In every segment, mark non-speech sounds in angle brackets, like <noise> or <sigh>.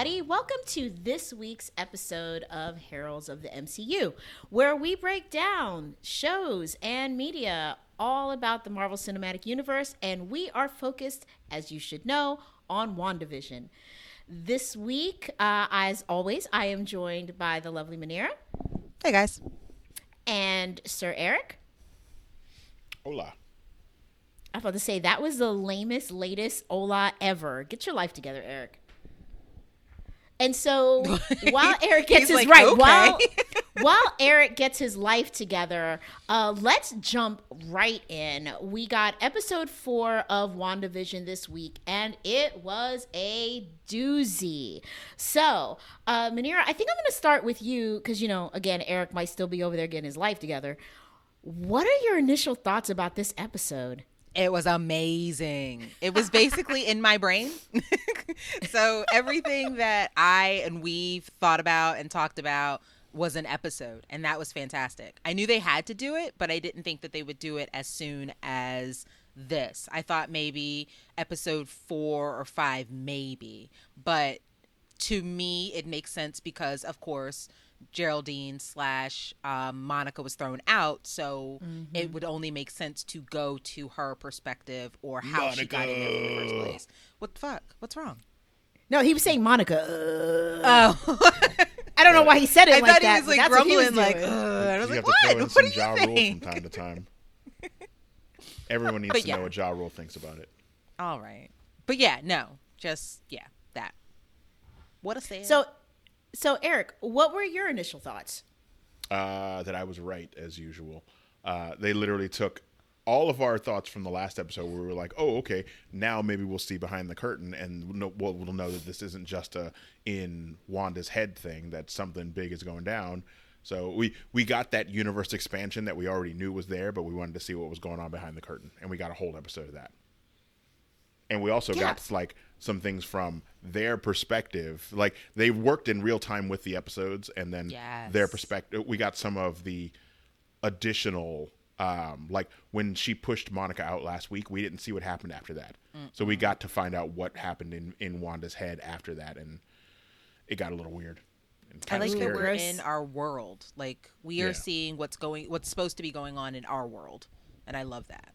everybody. Welcome to this week's episode of Heralds of the MCU, where we break down shows and media all about the Marvel Cinematic Universe, and we are focused, as you should know, on WandaVision. This week, uh, as always, I am joined by the lovely Manera. Hey, guys. And Sir Eric. Hola. I was about to say that was the lamest, latest hola ever. Get your life together, Eric. And so <laughs> while Eric gets his like, right, okay. while <laughs> while Eric gets his life together, uh, let's jump right in. We got episode four of WandaVision this week, and it was a doozy. So, uh, Manira, I think I'm going to start with you because you know, again, Eric might still be over there getting his life together. What are your initial thoughts about this episode? It was amazing. It was basically in my brain. <laughs> so everything that I and we've thought about and talked about was an episode, and that was fantastic. I knew they had to do it, but I didn't think that they would do it as soon as this. I thought maybe episode four or five, maybe. But to me, it makes sense because, of course, Geraldine slash um, Monica was thrown out, so mm-hmm. it would only make sense to go to her perspective or how Monica. she got in there in the first place. What the fuck? What's wrong? No, he was saying Monica. Uh. Oh. I don't know why he said it I like thought that. He was like grumbling, was like, uh, I was you like, have what? to throw in Ja Rule from time to <laughs> time. <laughs> Everyone needs but to yeah. know what Ja Rule thinks about it. All right, but yeah, no, just yeah, that. What a sad. So so, Eric, what were your initial thoughts? Uh, that I was right as usual. Uh, they literally took all of our thoughts from the last episode where we were like, oh, okay, now maybe we'll see behind the curtain and we'll, we'll know that this isn't just a in Wanda's head thing, that something big is going down. So we we got that universe expansion that we already knew was there, but we wanted to see what was going on behind the curtain, and we got a whole episode of that. And we also yeah. got like some things from their perspective. Like they worked in real time with the episodes, and then yes. their perspective. We got some of the additional, um, like when she pushed Monica out last week. We didn't see what happened after that, mm so we got to find out what happened in in Wanda's head after that, and it got a little weird. I like that we're in our world. Like we are yeah. seeing what's going, what's supposed to be going on in our world, and I love that.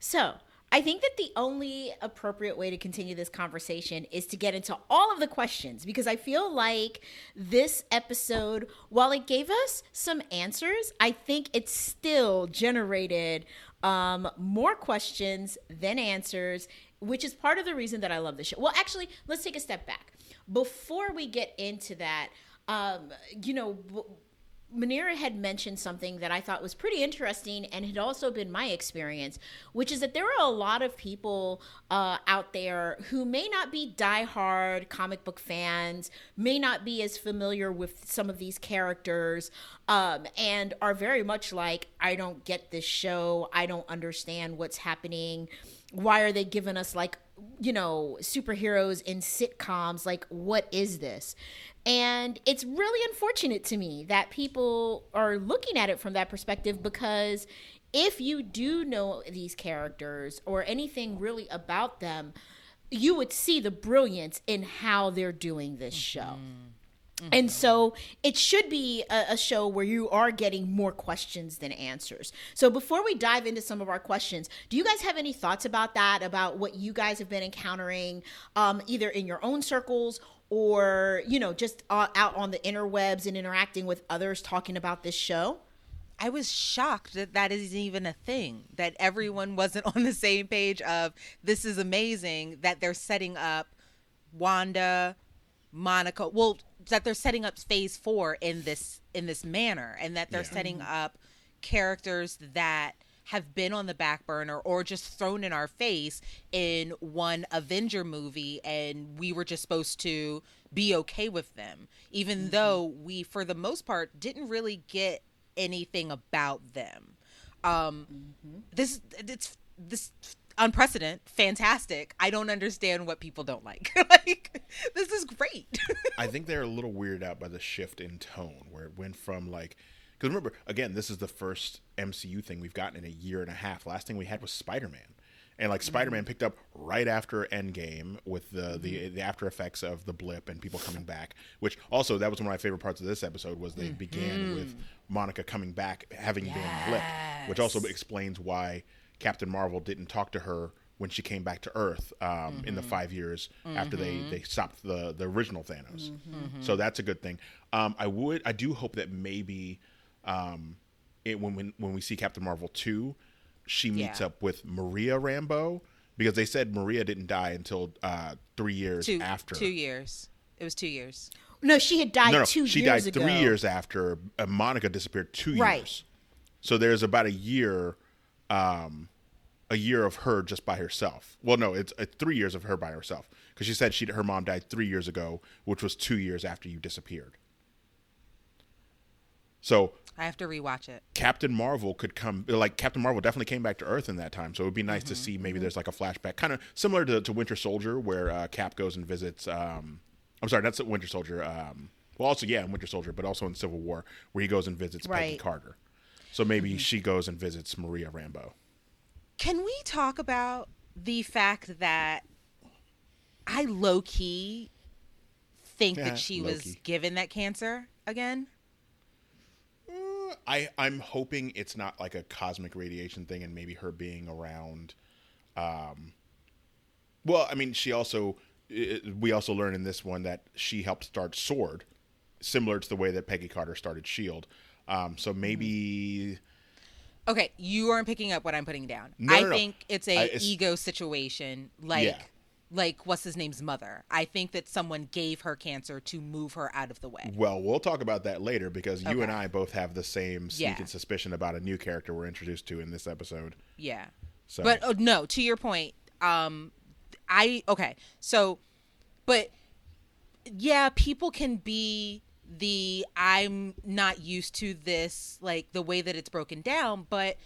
So I think that the only appropriate way to continue this conversation is to get into all of the questions because I feel like this episode, while it gave us some answers, I think it still generated um, more questions than answers, which is part of the reason that I love this show. Well, actually, let's take a step back. Before we get into that, um, you know, Manera had mentioned something that I thought was pretty interesting and had also been my experience, which is that there are a lot of people uh, out there who may not be diehard comic book fans, may not be as familiar with some of these characters, um, and are very much like, I don't get this show, I don't understand what's happening. Why are they giving us like you know, superheroes in sitcoms. Like, what is this? And it's really unfortunate to me that people are looking at it from that perspective because if you do know these characters or anything really about them, you would see the brilliance in how they're doing this show. Mm-hmm. Mm-hmm. And so it should be a, a, show where you are getting more questions than answers. So before we dive into some of our questions, do you guys have any thoughts about that? About what you guys have been encountering, um, either in your own circles or you know just uh, out on the interwebs and interacting with others talking about this show I was shocked that that isn't even a thing, that everyone wasn't on the same page of this is amazing that they're setting up Wanda, Monica, well, that they're setting up phase 4 in this in this manner and that they're yeah. setting up characters that have been on the back burner or just thrown in our face in one Avenger movie and we were just supposed to be okay with them even mm-hmm. though we for the most part didn't really get anything about them um mm-hmm. this it's this unprecedented fantastic. I don't understand what people don't like. <laughs> Like this is great. I think they're a little weirded out by the shift in tone where it went from like because remember, again, this is the first MCU thing we've gotten in a year and a half. Last thing we had was Spider Man. And like Spider-Man mm-hmm. picked up right after Endgame with the, the mm-hmm. the after effects of the blip and people coming back, which also that was one of my favorite parts of this episode was they began with mm-hmm. Monica coming back having been blip, which also explains why Captain Marvel didn't talk to her when she came back to Earth um, in the five years after they, they stopped the the original Thanos. So that's a good thing. Um, I would I do hope that maybe um, it, when, when when we see Captain Marvel two, she meets Yeah. up with Maria Rambo because they said Maria didn't die until uh, three years Two after. two years. It was two years. No, she had died no, no, two she years died ago. three years after uh, Monica disappeared. Two Right. years. So there's about a year, um, a year of her just by herself. Well, no, it's three years of her by herself because she said she her mom died three years ago, which was two years after you disappeared. So I have to rewatch it. Captain Marvel could come like Captain Marvel definitely came back to Earth in that time, so it would be nice to Mm-hmm, see maybe there's like a flashback, kind of similar to, to Winter Soldier, where uh, Cap goes and visits. Um, I'm sorry, that's Winter Soldier. Um, well, also yeah, in Winter Soldier, but also in Civil War, where he goes and visits Peggy Carter. So maybe Mm-hmm. she goes and visits Maria Rambo. Can we talk about the fact that I low key think that she was low-key. given that cancer again? I I'm hoping it's not like a cosmic radiation thing, and maybe her being around. Um, well, I mean, she also we also learn in this one that she helped start Sword, similar to the way that Peggy Carter started Shield. Um, so maybe Okay, you aren't picking up what I'm putting down. No, I no, no. think it's a I- it's- ego situation, like Yeah. like what's his name's mother. I think that someone gave her cancer to move her out of the way. well, we'll talk about that later because you and I both have the same Yeah. sneaking suspicion about a new character we're introduced to in this episode. Yeah. So, But oh, no, to your point, um, I okay. So, but yeah, people can be the I'm not used to this like the way that it's broken down, but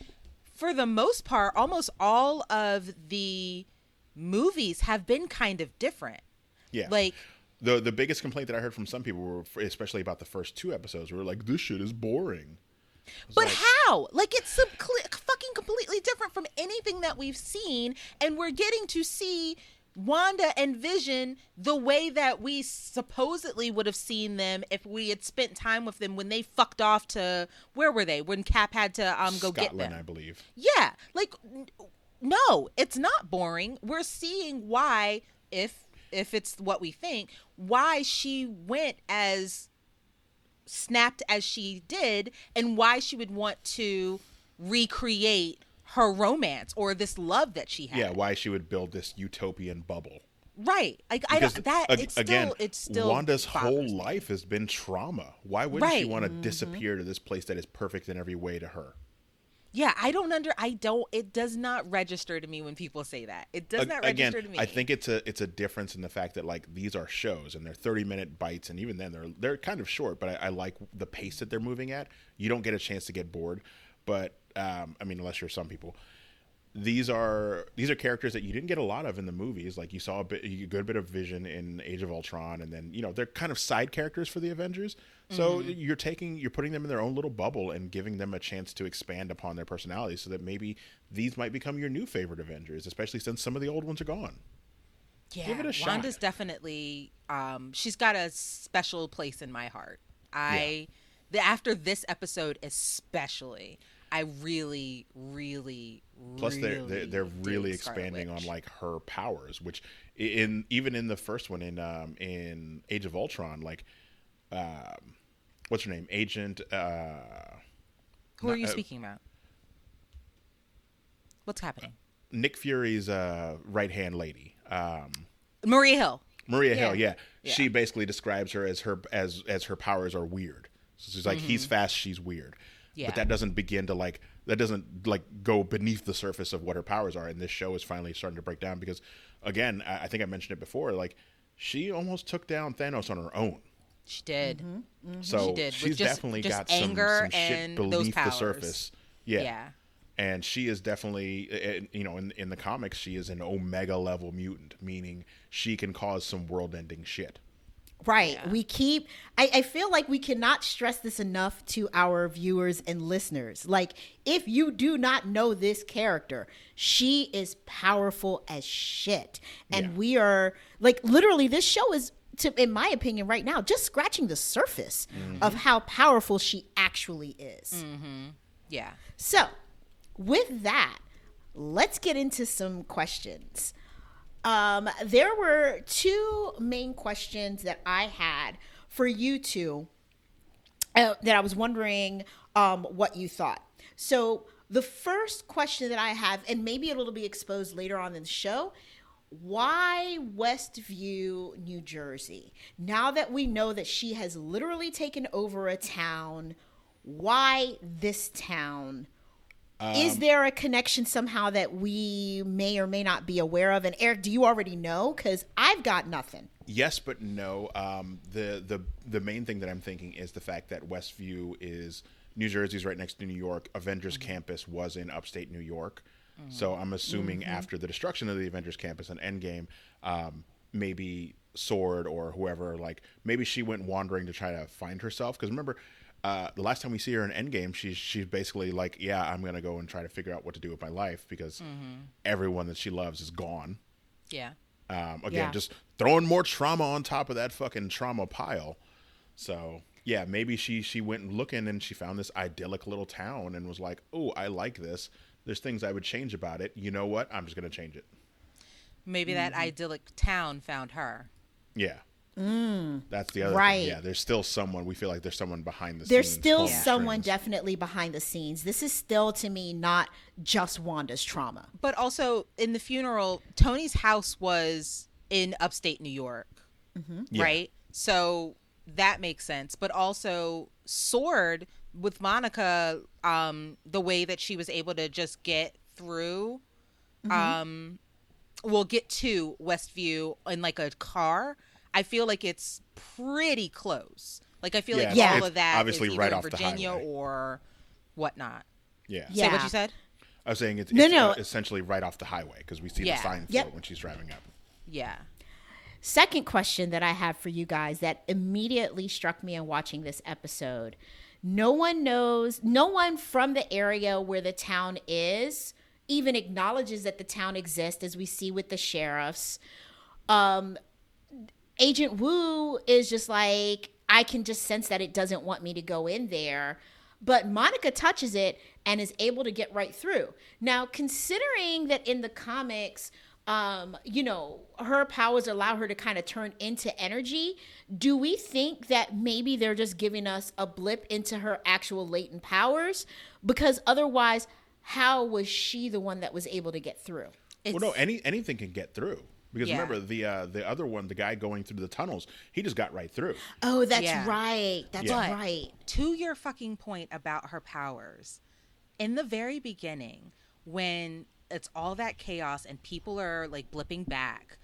for the most part, almost all of the movies have been kind of different. yeah, Like the the biggest complaint that I heard from some people were, especially about the first two episodes, were like, "This shit is boring." But like- how? Like it's some cle fucking completely different from anything that we've seen, and we're getting to see Wanda and Vision the way that we supposedly would have seen them if we had spent time with them when they fucked off to where were they when Cap had to um go get Scotland, them. I believe. Yeah, like no, it's not boring. We're seeing why if if it's what we think, why she went as snapped as she did and why she would want to recreate her romance or this love that she had. Yeah, why she would build this utopian bubble. Right. Like I don't that ag- it's still again, it's still Wanda's whole me. life has been trauma. Why wouldn't she Right. Mm-hmm. want to disappear to this place that is perfect in every way to her? Yeah, I don't under I don't it does not register to me when people say that. It does not Again, register to me. I think it's a it's a difference in the fact that like these are shows and they're thirty minute bites, and even then they're they're kind of short. But I, I like the pace that they're moving at. You don't get a chance to get bored. But um, I mean, unless you're some people, these are these are characters that you didn't get a lot of in the movies. Like you saw a bit, a good bit of Vision in Age of Ultron, and then you know they're kind of side characters for the Avengers. So Mm-hmm. you're taking you're putting them in their own little bubble and giving them a chance to expand upon their personalities, so that maybe these might become your new favorite Avengers, especially since some of the old ones are gone. yeah, give it a shot. Wanda's definitely um she's got a special place in my heart. I the after this episode especially, I really really Plus, they're they're, really they're really expanding on like her powers, which in even in the first one in um in Age of Ultron, like um what's her name, Agent uh Who are you uh, speaking about? What's happening? Nick Fury's uh right hand lady. Um Maria Hill. Maria Hill, Yeah. yeah. She basically describes her as her as as her powers are weird. So she's like he's fast, she's weird. Mm-hmm. Yeah. But that doesn't begin to like that doesn't like go beneath the surface of what her powers are. And this show is finally starting to break down because again, I, I think I mentioned it before, like she almost took down Thanos on her own. She did. So She did, she's just- definitely just got some, anger some shit and beneath those the surface. Yeah. Yeah. And she is definitely, uh, you know, in in the comics, she is an Omega level mutant, meaning she can cause some world-ending shit. Right. Yeah. We keep, I, I feel like we cannot stress this enough to our viewers and listeners. Like, if you do not know this character, she is powerful as shit. And Yeah. we are, like, literally, this show is, to, in my opinion, right now, just scratching the surface mm-hmm. of how powerful she actually is. Mm-hmm. Yeah. So, with that, let's get into some questions. Um, there were two main questions that I had for you two uh, that I was wondering um, what you thought. So, the first question that I have, and maybe it'll be exposed later on in the show, why Westview, New Jersey? Now that we know that she has literally taken over a town, why this town? Is there a connection somehow that we may or may not be aware of? And Eric, do you already know? Because I've got nothing. Yes, but no. Um, the the the main thing that I'm thinking is the fact that Westview is New Jersey's right next to New York. Avengers Campus was in upstate New York, so I'm assuming after the destruction of the Avengers Campus and Endgame, um, maybe Sword or whoever, like maybe she went wandering to try to find herself. Because remember. Uh, the last time we see her in Endgame, she's she's basically like, "Yeah, I'm gonna go and try to figure out what to do with my life because everyone that she loves is gone." Yeah. Um, again, Yeah. just throwing more trauma on top of that fucking trauma pile. So yeah, maybe she she went looking and she found this idyllic little town and was like, "Oh, I like this. There's things I would change about it. You know what? I'm just gonna change it." Maybe Mm-hmm. that idyllic town found her. Yeah. That's the other Mm. Right. thing. Yeah, there's still someone. We feel like there's someone behind the There's scenes. There's still someone strings. definitely behind the scenes. This is still, to me, not just Wanda's trauma. But also in the funeral, Tony's house was in upstate New York, Yeah. right? So that makes sense. But also, Sword with Monica, um, the way that she was able to just get through, um, we'll get to Westview in like a car. I feel like it's pretty close. Like I feel Yeah, like it's- all of that obviously either right in off the Virginia highway. or whatnot. Yeah. Yeah. Say what you said. I was saying it's, No, it's no. uh, essentially right off the highway because we see Yeah. the sign Yep. float when she's driving up. Yeah. Second question that I have for you guys that immediately struck me in watching this episode. No one knows, no one from the area where the town is even acknowledges that the town exists, as we see with the sheriffs. Um, Agent Woo is just like, I can just sense that it doesn't want me to go in there. But Monica touches it and is able to get right through. Now, considering that in the comics, um, you know, her powers allow her to kind of turn into energy, do we think that maybe they're just giving us a blip into her actual latent powers? Because otherwise, how was she the one that was able to get through? It's, well, no, any anything can get through. Because Yeah. remember the uh, the other one, the guy going through the tunnels, he just got right through. Oh, that's Yeah. right. That's Yeah. right. to your fucking point about her powers, in the very beginning, when it's all that chaos and people are like blipping back,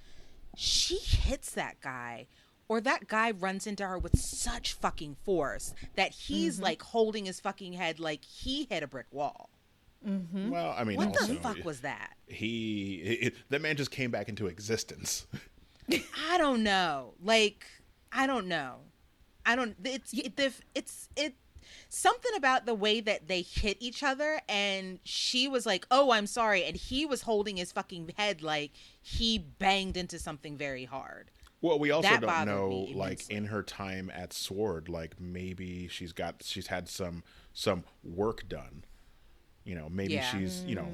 she hits that guy. Or that guy runs into her with such fucking force that he's Mm-hmm. like holding his fucking head like he hit a brick wall. Mm-hmm. Well, I mean, What also, the fuck was that? he? It, that man just came back into existence. <laughs> I don't know. Like, I don't know. I don't. It's it, the it's it. Something about the way that they hit each other, and she was like, "Oh, I'm sorry," and he was holding his fucking head like he banged into something very hard. Well, we also That don't know, like in her time at Sword, like maybe she's got she's had some some work done. You know, maybe Yeah. she's you know,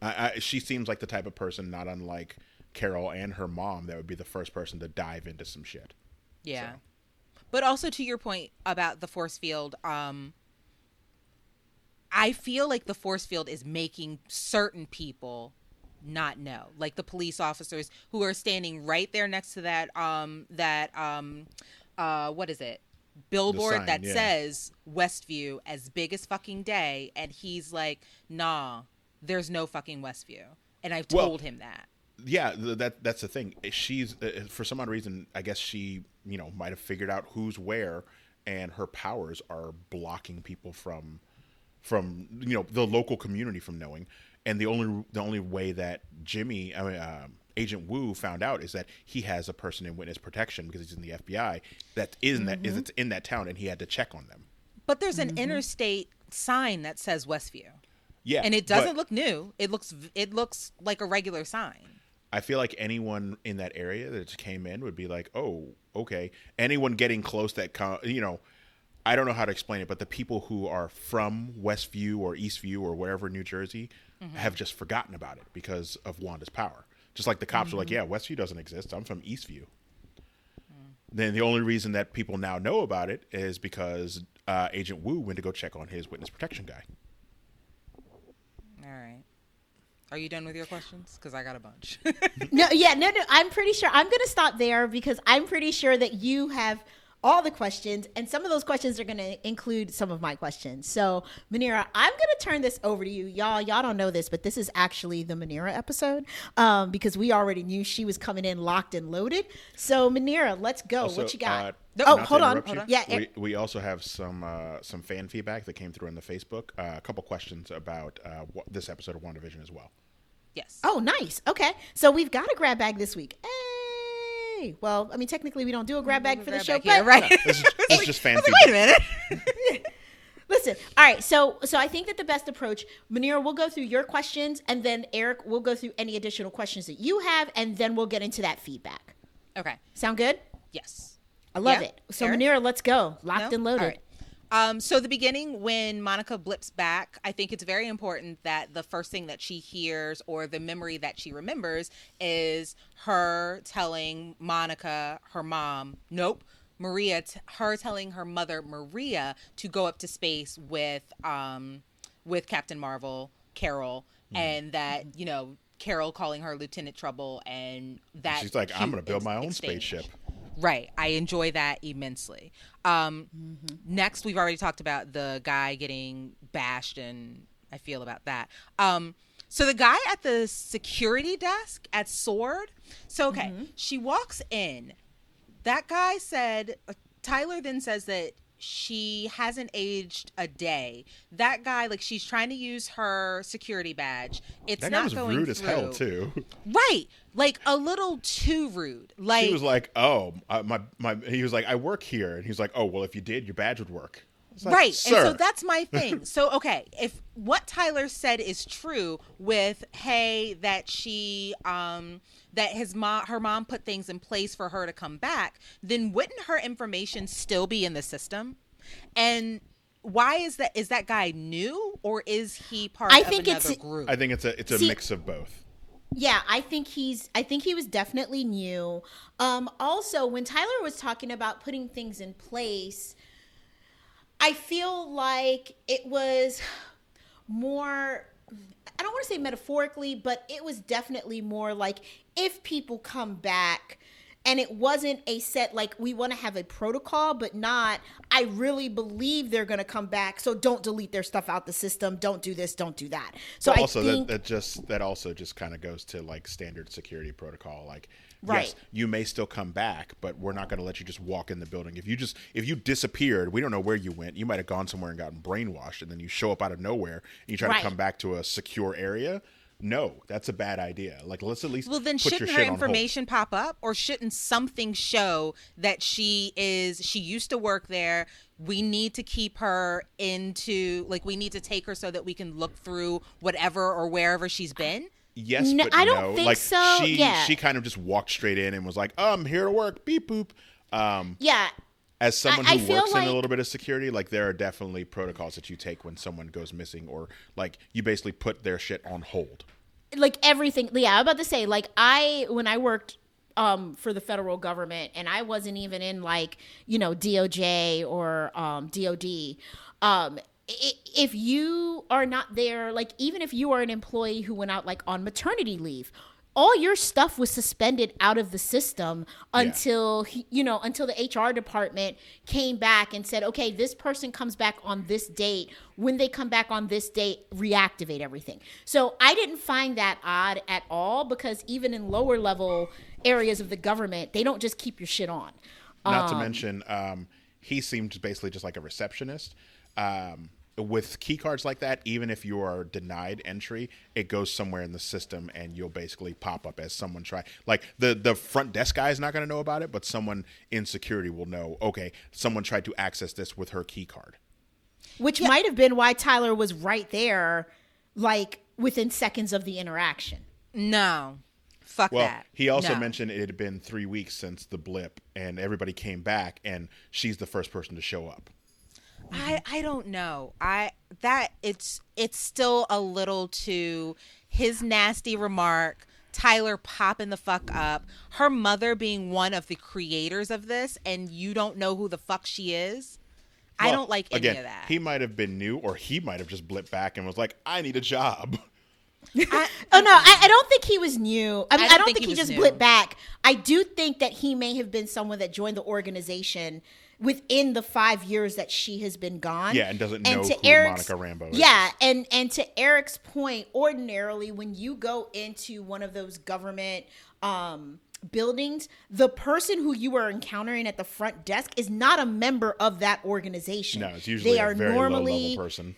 I, I, she seems like the type of person, not unlike Carol and her mom, that would be the first person to dive into some shit. Yeah. So. But also to your point about the force field, um I feel like the force field is making certain people not know. Like the police officers who are standing right there next to that um that um uh what is it? Billboard sign, that yeah. says Westview as big as fucking day and he's like, "Nah, there's no fucking Westview." And I've Well- told him that. yeah that that's the thing she's uh, for some odd reason i guess she you know might have figured out who's where and her powers are blocking people from from you know the local community from knowing and the only the only way that jimmy i mean um, Agent Woo found out is that he has a person in witness protection because he's in the FBI that is in that is it's in that town, and he had to check on them. But there's an mm-hmm. interstate sign that says Westview, Yeah, and it doesn't look new. It looks it looks like a regular sign. I feel like anyone in that area that just came in would be like, "Oh, okay." Anyone getting close that co- you know, I don't know how to explain it, but the people who are from Westview or Eastview or wherever New Jersey mm-hmm. have just forgotten about it because of Wanda's power. Just like the cops were like, "Yeah, Westview doesn't exist. I'm from Eastview." Then the only reason that people now know about it is because uh, Agent Woo went to go check on his witness protection guy. All right. Are you done with your questions? Because I got a bunch. <laughs> No, yeah, no, no. <laughs> I'm pretty sure I'm going to stop there because I'm pretty sure that you have all the questions, and some of those questions are going to include some of my questions. So, Manira, I'm going to turn this over to you, y'all. Y'all don't know this, but this is actually the Manira episode um, because we already knew she was coming in locked and loaded. So, Manira, let's go. Also, what you got? uh, oh, not to hold on, Yeah, we, we also have some uh, some fan feedback that came through on the Facebook. Uh, a couple questions about uh, what, this episode of WandaVision as well. yes. Oh, nice. Okay. So we've got a grab bag this week. Hey. Well, I mean, technically, we don't do a grab bag for the Grab show, back here, but right? This <laughs> is, this is just <laughs> fan Wait a minute. <laughs> Listen, all right. So, so I think that the best approach, Manira, we'll go through your questions, and then Eric will go through any additional questions that you have, and then we'll get into that feedback. Okay. Sound good? Yes. I love Yeah. it. So, Eric? Manira, let's go. Locked No? and loaded. All right. Um, so the beginning when Monica blips back, I think it's very important that the first thing that she hears or the memory that she remembers is her telling Monica, her mom, nope, Maria, t- her telling her mother Maria to go up to space with um with Captain Marvel, Carol, and that you know Carol calling her Lieutenant Trouble, and that She's like, I'm going to build my own spaceship. Right. I enjoy that immensely. Um, Next, we've already talked about the guy getting bashed, and I feel about that. Um, so the guy at the security desk at Sword. So okay, she walks in. That guy said. uh, Tyler then says that she hasn't aged a day. That guy, like, she's trying to use her security badge. It's That guy not was going rude as hell too. Right. Like a little too rude. Like he was like, "Oh, my my." He was like, "I work here," and he's like, "Oh, well, if you did, your badge would work." Like, right. And so that's my <laughs> thing. so okay, if what Tyler said is true with hey that she um that his mom her mom put things in place for her to come back, then wouldn't her information still be in the system? And why is that is that guy new or is he part I of think another it's- group? I think it's a it's a See- mix of both. Yeah, I think he's I think he was definitely new. Um also when Tyler was talking about putting things in place, I feel like it was more I don't want to say metaphorically, but it was definitely more like if people come back and it wasn't a set like we want to have a protocol but not I really believe they're going to come back so don't delete their stuff out the system don't do this don't do that so I also think that, that just that also just kind of goes to like standard security protocol like Right. yes you may still come back but we're not going to let you just walk in the building if you just if you disappeared we don't know where you went you might have gone somewhere and gotten brainwashed and then you show up out of nowhere and you try Right. to come back to a secure area no that's a bad idea like let's at least Well, then put shouldn't shit her on hold. information pop up, or shouldn't something show that she is she used to work there? We need to keep her into like we need to take her so that we can look through whatever or wherever she's been. Yes, No, but I don't no. think like so. she Yeah. she kind of just walked straight in and was like, "Oh, "I'm here to work." Beep boop. Um, yeah as someone I- I who feel works in a little bit of security, like there are definitely protocols that you take when someone goes missing, or like you basically put their shit on hold. like everything yeah i'm about to say like i when i worked um for the federal government and i wasn't even in like you know doj or um dod um if you are not there like even if you are an employee who went out like on maternity leave all your stuff was suspended out of the system until he- you know until the HR department came back and said okay this person comes back on this date. When they come back on this date reactivate everything. So I didn't find that odd at all because even in lower level areas of the government they don't just keep your shit on. Not to mention, um, he seemed basically just like a receptionist. Um, with key cards like that, even if you are denied entry, it goes somewhere in the system, and you'll basically pop up as someone try. Like the the front desk guy is not going to know about it, but someone in security will know. Okay, someone tried to access this with her key card. Which might have been why Tyler was right there, like within seconds of the interaction. No. Fuck Well, that. he also No. mentioned it had been three weeks since the blip, and everybody came back, and she's the first person to show up. I mm-hmm. I don't know. I that it's it's still a little too his nasty remark. Tyler popping the fuck up. Her mother being one of the creators of this, and you don't know who the fuck she is. I don't like any of that. He might have been new, or he might have just blipped back and was like, "I need a job." <laughs> I- <laughs> Oh no, I, I don't think he was new. I, mean, I don't don't, think think, he he, just new. blipped back. I do think that he may have been someone that joined the organization within the five years that she has been gone. Yeah, and doesn't know to who Eric's- Monica Rambo is. Yeah, and and to Eric's point, ordinarily when you go into one of those government um buildings the person who you are encountering at the front desk is not a member of that organization No, it's usually they a are very normally low level person.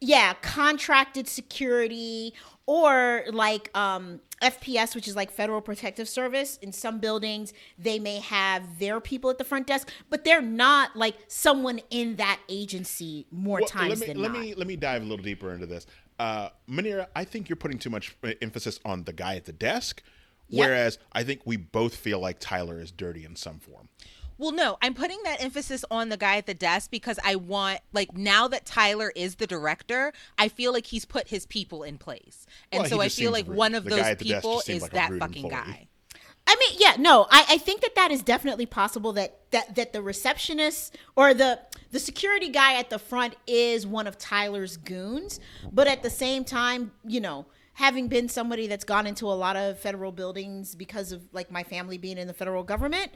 Yeah contracted security or like um fps which is like federal protective service in some buildings they may have their people at the front desk but they're not like someone in that agency more Well, times let me than let not me let me dive a little deeper into this. Uh, Manira, I think you're putting too much uh, emphasis on the guy at the desk, Yep. whereas I think we both feel like Tyler is dirty in some form. Well, no, I'm putting that emphasis on the guy at the desk because I want, like, now that Tyler is the director, I feel like he's put his people in place. And Well, so I feel like rude. one of The those guy at the desk people is like that fucking employee. guy. I mean, yeah, no, I, I think that that is definitely possible that that that the receptionist or the the security guy at the front is one of Tyler's goons, but at the same time, you know, having been somebody that's gone into a lot of federal buildings because of like my family being in the federal government,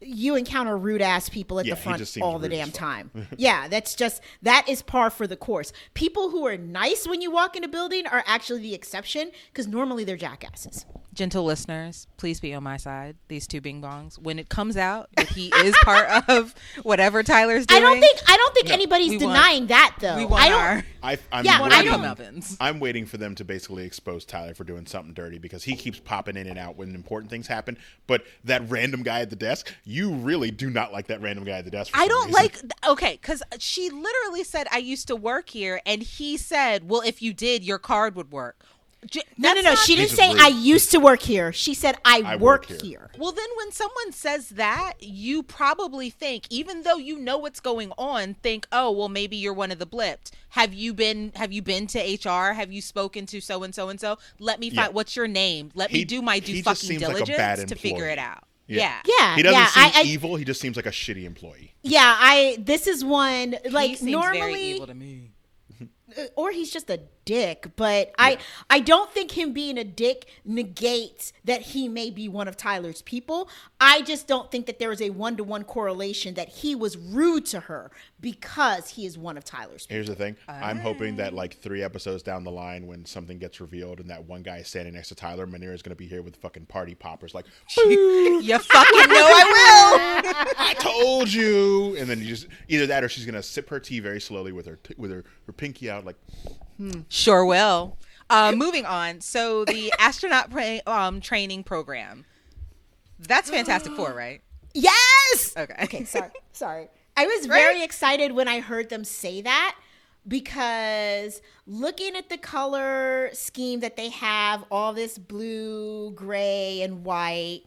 you encounter rude ass people at Yeah, the front all the damn time. <laughs> yeah, that's just that is par for the course. People who are nice when you walk in a building are actually the exception because normally they're jackasses. Gentle listeners, please be on my side. These two bing bongs. When it comes out that he is part <laughs> of whatever Tyler's doing, I doing, don't think I don't think No, anybody's we want- denying that though. we want I don't. our I, I'm Yeah, want I waiting, don't- comeuppance. I'm waiting for them to basically expose Tyler for doing something dirty because he keeps popping in and out when important things happen. But that random guy at the desk, you really do not like that random guy at the desk. For I don't reason. like okay, because she literally said I used to work here, and he said, "Well, if you did, your card would work." J- No, no, no. She didn't say rude. I used to work here. She said I, I work, work here. here. Well, then when someone says that, you probably think, even though you know what's going on, think, "Oh, well, maybe you're one of the blipped." Have you been? Have you been to HR? Have you spoken to so and so and so? Let me find. Yeah. What's your name? Let He- me do my due fucking seems like diligence to figure it out. Yeah. Yeah, He doesn't yeah. seem I, I, evil. He just seems like a shitty employee. yeah. I. This is one He like seems normally, very evil to me. <laughs> or he's just a dick. But I, I don't think him being a dick negates that he may be one of Tyler's people. I just don't think that there is a one to one correlation that he was rude to her because he is one of Tyler's people. Here's the thing. I'm hoping that ah. like three episodes down the line, when something gets revealed and that one guy is standing next to Tyler, Manira is going to be here with fucking party poppers, like <laughs> you fucking know I will. <laughs> I told you, and then you just either that or she's going to sip her tea very slowly with her with her, her pinky out, like Sure will. Uh, moving on. So the <laughs> astronaut pra- um, training program. That's Fantastic Four, right? Yes. Okay. Okay. Sorry. sorry. <laughs> I was very excited when I heard them say that because looking at the color scheme that they have, all this blue, gray, and white.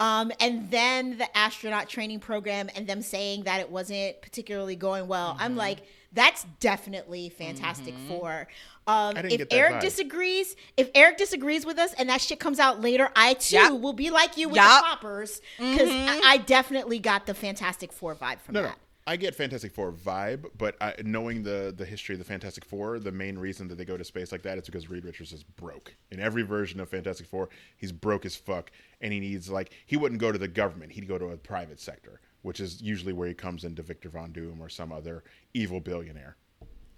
Um, and then the astronaut training program and them saying that it wasn't particularly going well. I'm like, that's definitely Fantastic Four. Um, if Eric vibe. disagrees, if Eric disagrees with us and that shit comes out later, I too Yep. will be like you with Yup. the poppers because I, I definitely got the Fantastic Four vibe from no, no. that. I get Fantastic Four vibe, but I, knowing the the history of the Fantastic Four, the main reason that they go to space like that is because Reed Richards is broke. In every version of Fantastic Four, he's broke as fuck, and he needs like he wouldn't go to the government; he'd go to a private sector, which is usually where he comes into Victor Von Doom or some other evil billionaire.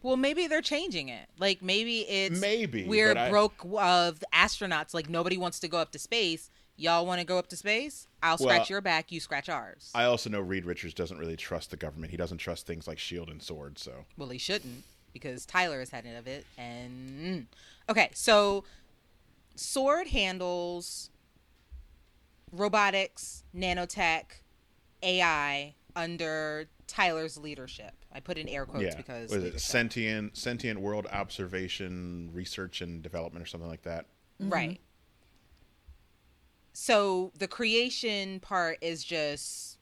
Well, maybe they're changing it. Like maybe it's Maybe, we're but I- broke of astronauts. Like nobody wants to go up to space. Y'all want to go up to space? I'll Well, scratch your back. You scratch ours. I also know Reed Richards doesn't really trust the government. He doesn't trust things like shield and sword. So well, he shouldn't because Tyler is head of it. And mm. okay, so Sword handles robotics, nanotech, AI under Tyler's leadership. I put in air quotes yeah. because Was it sentient sentient world observation research and development or something like that? Right. So the creation part is just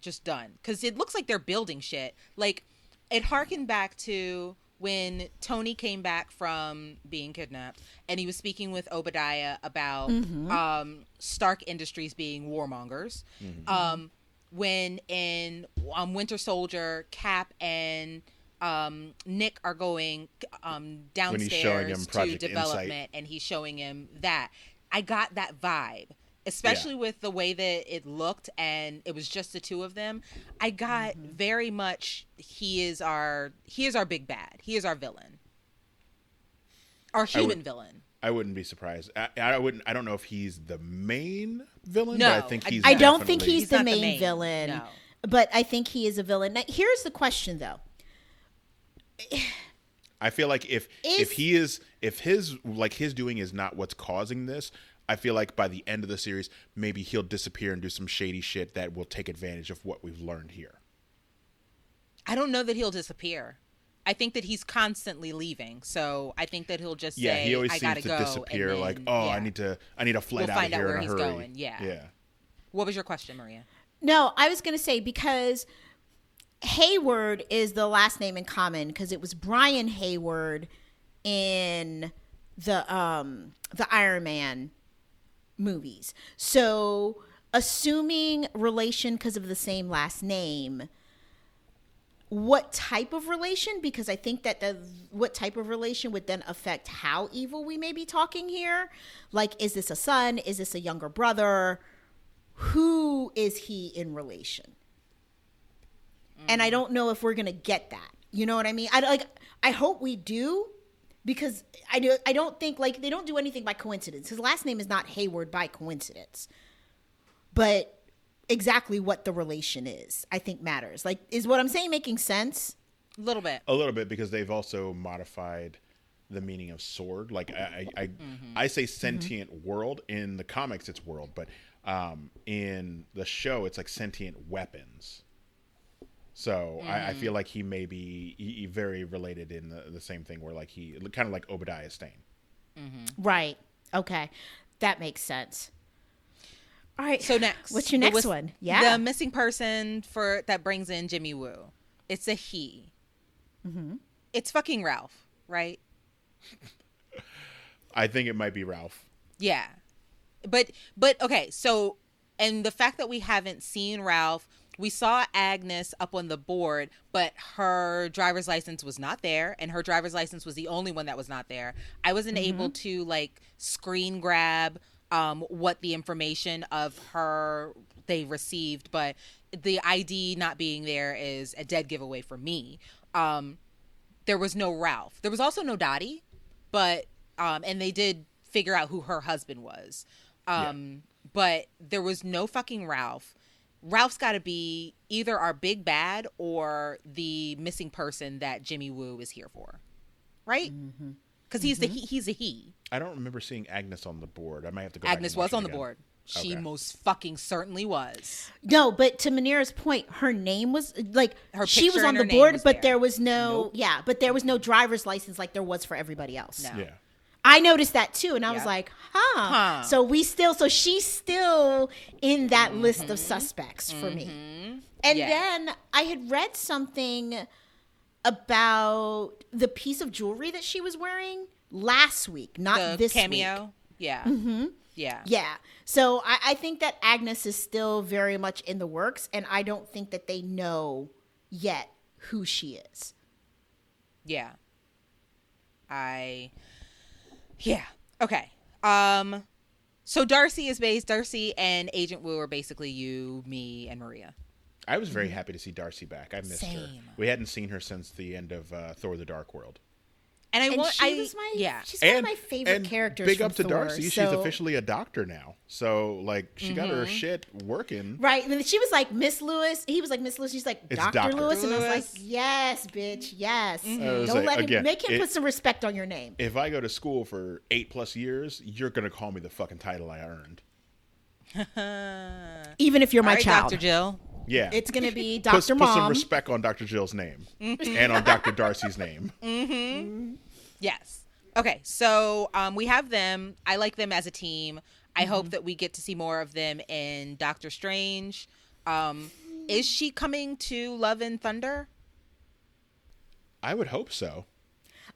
just done cuz it looks like they're building shit. Like it harkened back to when Tony came back from being kidnapped and he was speaking with Obadiah about um, Stark Industries being warmongers. Um, when in um, Winter Soldier, Cap and um, Nick are going um, When him downstairs to development Insight. and he's showing him that. I got that vibe, especially with the way that it looked and it was just the two of them. I got Mm-hmm. very much he is our he is our big bad. He is our villain. Our human would- villain. I wouldn't be surprised. I, I wouldn't. I don't know if he's the main villain, No, but I think I- he's. I don't think he's, He's the not the main, main, villain, no. but I think he is a villain. Now, here's the question, though. I feel like if Is- if he is if his like his doing is not what's causing this, I feel like by the end of the series, maybe he'll disappear and do some shady shit that will take advantage of what we've learned here. I don't know that he'll disappear. I think that he's constantly leaving. So I think that he'll just Yeah, say, he always I seems gotta to go. and disappear. like, oh, yeah. I need to, I need to flight We'll out find of out here where in a he's hurry. going, yeah. yeah. What was your question, Maria? No, I was going to say because Hayward is the last name in common because it was Brian Hayward in the um the Iron Man movies. So, assuming relation because of the same last name, what type of relation because i think that the what type of relation would then affect how evil we may be talking here? Like is this a son? Is this a younger brother? Who is he in relation? And i mm. don't know if we're gonna get that. You know what i mean? I like i hope we do because i do i don't think like they don't do anything by coincidence his last name is not hayward by coincidence. But exactly what the relation is i think matters like is what i'm saying making sense A little bit. A little bit because they've also modified the meaning of sword. Like I, I, I, Mm-hmm. I say sentient world in the comics, it's world, but um, in the show, it's like sentient weapons. So I, I Mm. feel like he may be he, he very related in the, the same thing where like he kind of like Obadiah Stane. right okay that makes sense all right So next, what's your the next wis- one yeah the missing person for that brings in Jimmy Woo. It's a he. Mm-hmm. It's fucking Ralph, right? I think it might be Ralph. Yeah, but but okay. So and the fact that we haven't seen Ralph, we saw Agnes up on the board, but her driver's license was not there, and her driver's license was the only one that was not there. I wasn't able to like screen grab um, what the information of her they received, but the ID not being there is a dead giveaway for me. Um, there was no Ralph. There was also no Dottie, but um, and they did figure out who her husband was. Um, but there was no fucking Ralph. Ralph's got to be either our big bad or the missing person that Jimmy Woo is here for, right? Because he's the he, he's a he. I don't remember seeing Agnes on the board. I might have to go. Agnes and was it on the again. board. She Okay. most fucking certainly was. no but to manira's point her name was like Her she was on the board but there. there was no Nope. yeah but there was no driver's license like there was for everybody else No. Yeah. I noticed that too, and I was like, huh. Huh. So we still, so she's still in that mm-hmm. list of suspects for me. Mm-hmm. And Yeah. then I had read something about the piece of jewelry that she was wearing last week, not The this cameo. week. Yeah. Mm-hmm. Yeah. Yeah. So I, I think that Agnes is still very much in the works, and I don't think that they know yet who she is. Yeah. I Yeah. Okay. Um so Darcy is based Darcy and Agent Woo are basically you, me, and Maria. I was very happy to see Darcy back. I missed her. We hadn't seen her since the end of uh, Thor: The Dark World. And I And want. she I was my yeah. She's one of my favorite characters. Big from up to Thor, Darcy. She's officially a doctor now. So like she got Mm-hmm. her shit working. Right. And then she was like, Miss Lewis. He was like, Miss Lewis. She's like, Dr. Dr. Lewis. And I was like, yes, bitch. Yes. I was Don't like, let him again, make him it- put some respect on your name. If I go to school for eight plus years, you're gonna call me the fucking title I earned. <laughs> Even if you're my All right, child. Dr. Jill. Yeah. It's going to be put, Dr. put some respect on Dr. Jill's name and on Dr. Darcy's name. <laughs> Yes. Okay, so um, we have them. I like them as a team. I Mm-hmm. hope that we get to see more of them in Doctor Strange. Um, is she coming to Love and Thunder? I would hope so.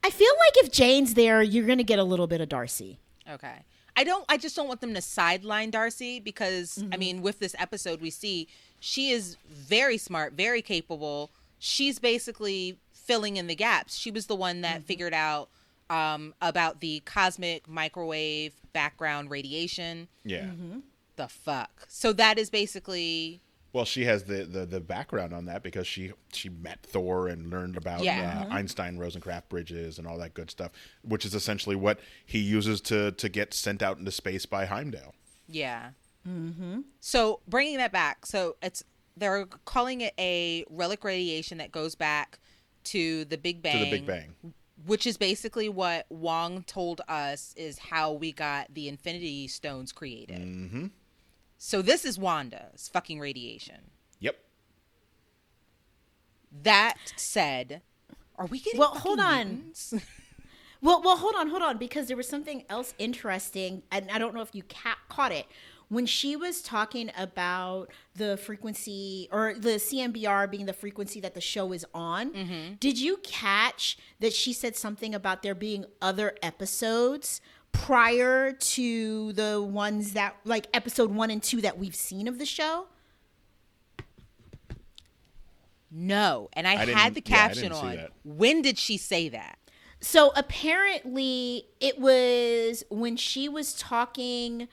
I feel like if Jane's there, you're going to get a little bit of Darcy. Okay. I don't. I just don't want them to sideline Darcy because Mm-hmm. I mean, with this episode, we see she is very smart, very capable. She's basically filling in the gaps. She was the one that Mm-hmm. figured out um, about the cosmic microwave background radiation. Yeah. Mm-hmm. The fuck. So that is basically Well, she has the, the, the background on that because she she met Thor and learned about Yeah. uh, Einstein Rosencraft bridges and all that good stuff, which is essentially what he uses to to get sent out into space by Heimdall. yeah. Mm-hmm. So bringing that back, so it's they're calling it a relic radiation that goes back to the Big Bang. To the Big Bang. which is basically what Wong told us is how we got the Infinity Stones created. Mm-hmm. So this is Wanda's fucking radiation. Yep. That said, are we getting Well, hold on. Well, well, hold on, hold on, because there was something else interesting, and I don't know if you ca- caught it when she was talking about the frequency or the CMBR being the frequency that the show is on. Mm-hmm. Did you catch that she said something about there being other episodes prior to the ones that, like episode one and two, that we've seen of the show? no, and I, I had the caption didn't on. When did she say that? So apparently, it was when she was talking,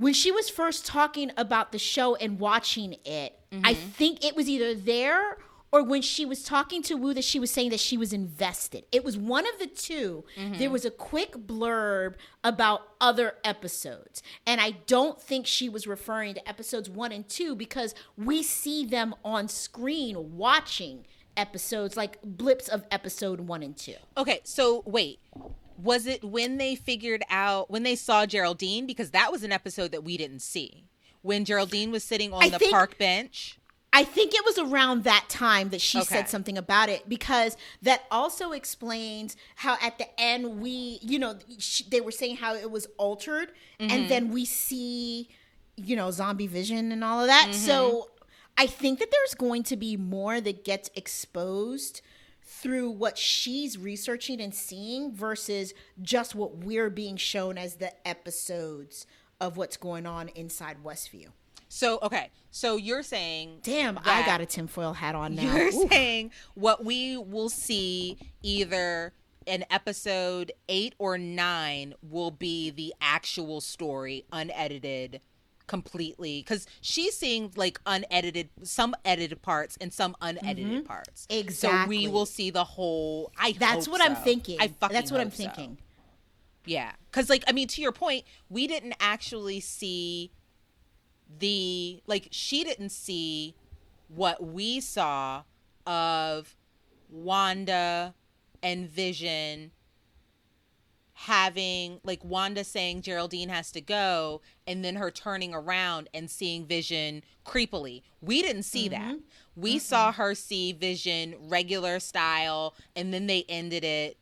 when she was first talking about the show and watching it. I mm-hmm. think it was either there or when she was talking to Woo that she was saying that she was invested. It was one of the 2 mm-hmm. There was a quick blurb about other episodes. And I don't think she was referring to episodes one and two because we see them on screen watching episodes like blips of episode one and two. Okay, so wait. Was it when they figured out when they saw Geraldine because that was an episode that we didn't see. When Geraldine was sitting on I the think- park bench. I think it was around that time that she Okay. said something about it because that also explains how at the end we, you know, sh- they were saying how it was altered and mm-hmm. then we see, you know, zombie vision and all of that. So mm-hmm. I think that there's going to be more that gets exposed through what she's researching and seeing versus just what we're being shown as the episodes of what's going on inside Westview. So okay, so you're saying Damn, I got a tinfoil hat on now. You're Ooh. saying what we will see either in episode eight or nine will be the actual story, unedited completely. Because she's seeing like unedited, some edited parts and some unedited parts. Mm-hmm. Exactly. So we will see the whole. I. That's what I'm thinking. I fucking. That's what I'm hope so. thinking. Yeah, because like I mean, to your point, we didn't actually see the like she didn't see what we saw of Wanda and Vision having like Wanda saying Geraldine has to go and then her turning around and seeing Vision creepily. We didn't see that. We saw her see Vision regular style and then they ended it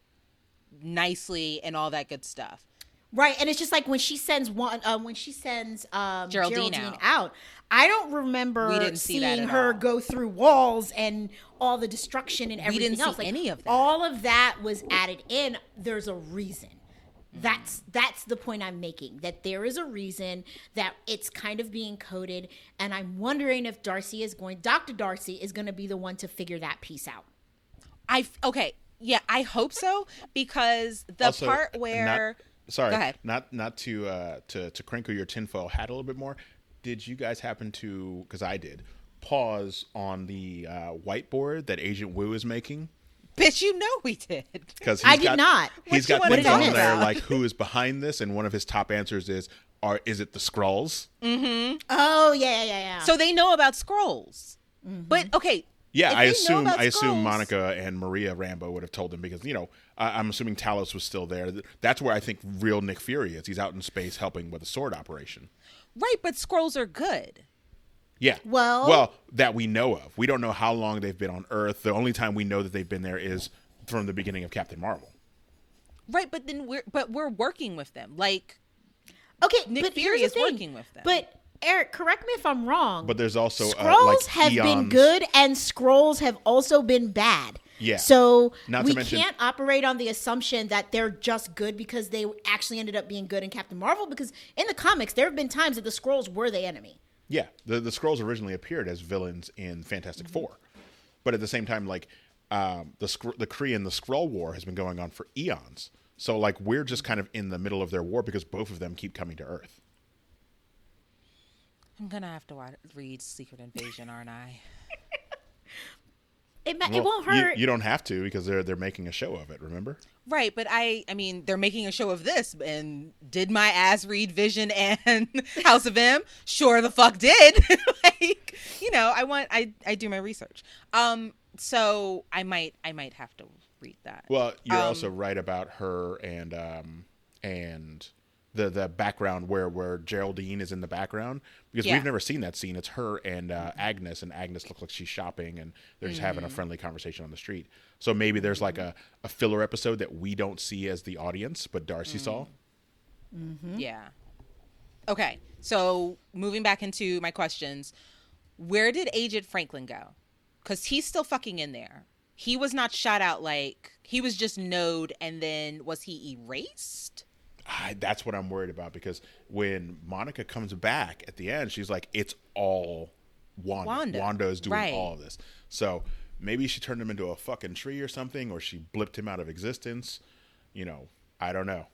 nicely and all that good stuff. Right, and it's just like when she sends one, uh, when she sends um, Geraldine Geraldine, out. out. I don't remember We see seeing her all. go through walls and all the destruction and everything didn't see else. Like, any of that. All of that was added in. There's a reason. That's that's the point I'm making. That there is a reason that it's kind of being coded, and I'm wondering if Darcy is going, Doctor Darcy is going to be the one to figure that piece out. I f- okay, yeah, I hope so because the Also, part where not, sorry, Go ahead. not not to uh, to to crinkle your tinfoil hat a little bit more. Did you guys happen to? Because I did. Pause on the uh, whiteboard that Agent Woo is making. Bitch, you know we did. Because I did not. He's What got wanna things on there about? like who is behind this, and one of his top answers is, "Are is it the Skrulls?" Mm-hmm. Oh yeah, yeah, yeah. yeah. So they know about Skrulls. Mm-hmm. But okay. Yeah, I assume about I assume Monica and Maria Rambo would have told them because you know I, I'm assuming Talos was still there. That's where I think real Nick Fury is. He's out in space helping with a sword operation. Right, but Skrulls are good. Yeah. Well- well, that we know of. We don't know how long they've been on Earth. The only time we know that they've been there is from the beginning of Captain Marvel. Right, but then we're but we're working with them. Like okay, Nick but Fury here's the is thing. working with them. But Eric, correct me if I'm wrong. But there's also uh, Skrulls like have been good and Skrulls have also been bad. Yeah. So Not we mention- can't operate on the assumption that they're just good because they actually ended up being good in Captain Marvel. Because in the comics, there have been times that the Skrulls were the enemy. Yeah, the the Skrulls originally appeared as villains in Fantastic Mm-hmm. Four, but at the same time, like um, the Skr- the Kree and the Skrull War has been going on for eons. So like we're just kind of in the middle of their war because both of them keep coming to Earth. I'm gonna have to watch, read Secret Invasion, aren't I? It, ma- it won't you- hurt. You, don't have to because they're they're making a show of it. Remember? Right, but I I mean they're making a show of this and did my ass read Vision and <laughs> House of M? Sure the fuck did. <laughs> like, you know, I want I I do my research. Um so I might I might have to read that. Well, you're Um, also right about her and um and the the background where where Geraldine is in the background because Yeah. we've never seen that scene. It's her and uh, Agnes, and Agnes looks like she's shopping and they're just Mm-hmm. having a friendly conversation on the street. So maybe there's like a, a filler episode that we don't see as the audience, but Darcy saw. Mm. Yeah. Okay. So moving back into my questions, where did Agent Franklin go? Because he's still fucking in there. He was not shot out like he was just node, and then was he erased? I, that's what I'm worried about because when Monica comes back at the end, she's like, "It's all Wanda. Wanda, Wanda, is doing right. all of this." So maybe she turned him into a fucking tree or something, or she blipped him out of existence. You know, I don't know.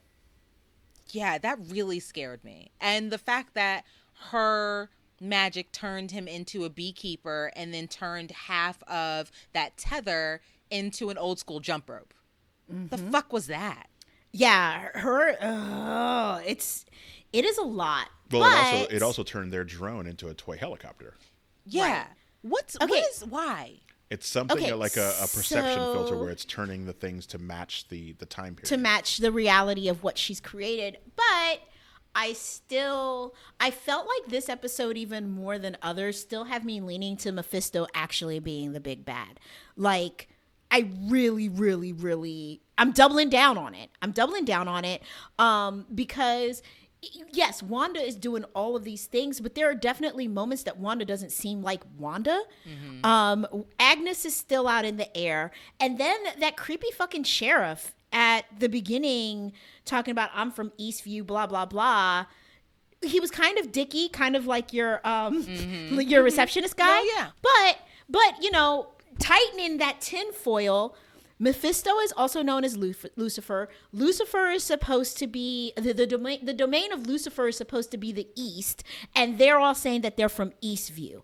Yeah, that really scared me. And the fact that her magic turned him into a beekeeper and then turned half of that tether into an old school jump rope. The mm-hmm. fuck was that? Yeah, her. Oh, it's it is a lot. Well, but, it also it also turned their drone into a toy helicopter. Yeah. Right. What's Okay. what is why? It's something Okay, like a, a perception filter where it's turning the things to match the the time period. to match the reality of what she's created. But I still I felt like this episode even more than others still have me leaning to Mephisto actually being the big bad. Like I really really really I'm doubling down on it. I'm doubling down on it um because yes, Wanda is doing all of these things, but there are definitely moments that Wanda doesn't seem like Wanda. Um, Agnes is still out in the air, and then that creepy fucking sheriff at the beginning talking about I'm from Eastview, blah blah blah. He was kind of dicky, kind of like your um <laughs> your receptionist guy. Oh, yeah. But but you know, tightening that tinfoil. Mephisto is also known as Lucifer. Lucifer is supposed to be the, the domain. The domain of Lucifer is supposed to be the East, and they're all saying that they're from Eastview.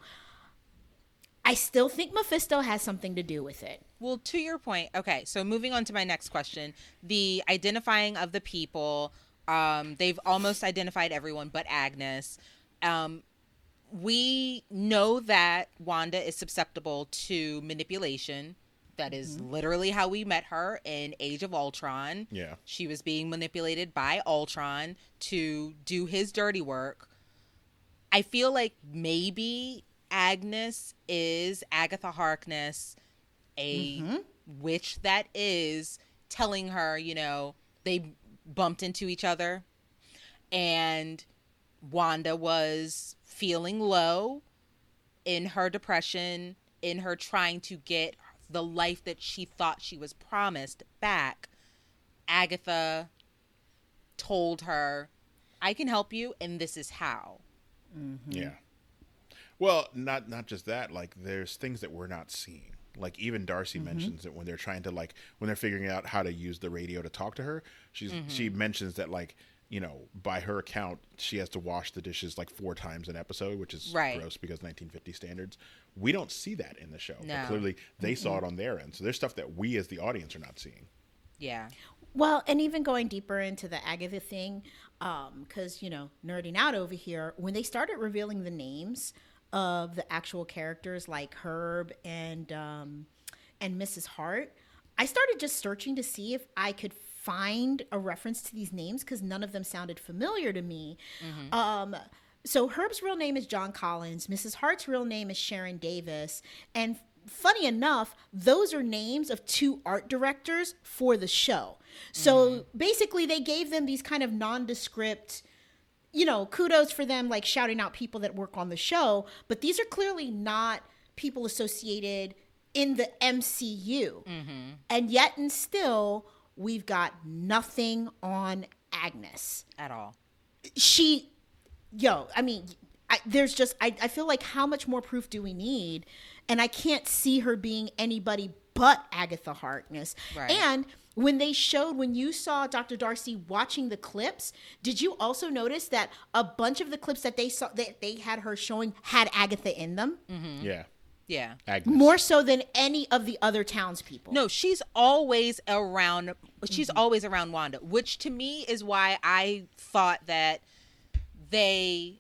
I still think Mephisto has something to do with it. Well, to your point, okay, so moving on to my next question the identifying of the people. Um, they've almost identified everyone but Agnes. Um, we know that Wanda is susceptible to manipulation. That is mm-hmm. literally how we met her in Age of Ultron. Yeah. She was being manipulated by Ultron to do his dirty work. I feel like maybe Agnes is Agatha Harkness, a mm-hmm. witch that is telling her, you know, they bumped into each other and Wanda was feeling low in her depression, in her trying to get the life that she thought she was promised back. Agatha told her, I can help you, and this is how. Mm-hmm. Yeah. Well, not not just that. Like, there's things that we're not seeing. Like even Darcy mm-hmm. mentions that when they're trying to like when they're figuring out how to use the radio to talk to her. She's she mm-hmm. mentions that like you know, by her account, she has to wash the dishes like four times an episode, which is Right. gross because 1950 standards. We don't see that in the show. No. But clearly, they saw it on their end. So there's stuff that we as the audience are not seeing. Yeah. Well, and even going deeper into the Agatha thing, because, you know, nerding out over here, when they started revealing the names of the actual characters like Herb and um, and Mrs. Hart, I started just searching to see if I could find a reference to these names because none of them sounded familiar to me. Mm-hmm. Um, so Herb's real name is John Collins. Mrs. Hart's real name is Sharon Davis. And funny enough, those are names of two art directors for the show. So mm-hmm. basically, they gave them these kind of nondescript, you know, kudos for them, like shouting out people that work on the show. But these are clearly not people associated in the MCU. Mm-hmm. And yet, and still, we've got nothing on Agnes At all. she yo i mean I, there's just I, I feel like how much more proof do we need and i can't see her being anybody but agatha harkness Right. and when they showed when you saw dr darcy watching the clips did you also notice that a bunch of the clips that they saw that they had her showing had agatha in them mm-hmm. Yeah. Yeah. Agnes. more so than any of the other townspeople No, she's always around. She's always around Wanda, which to me is why I thought that they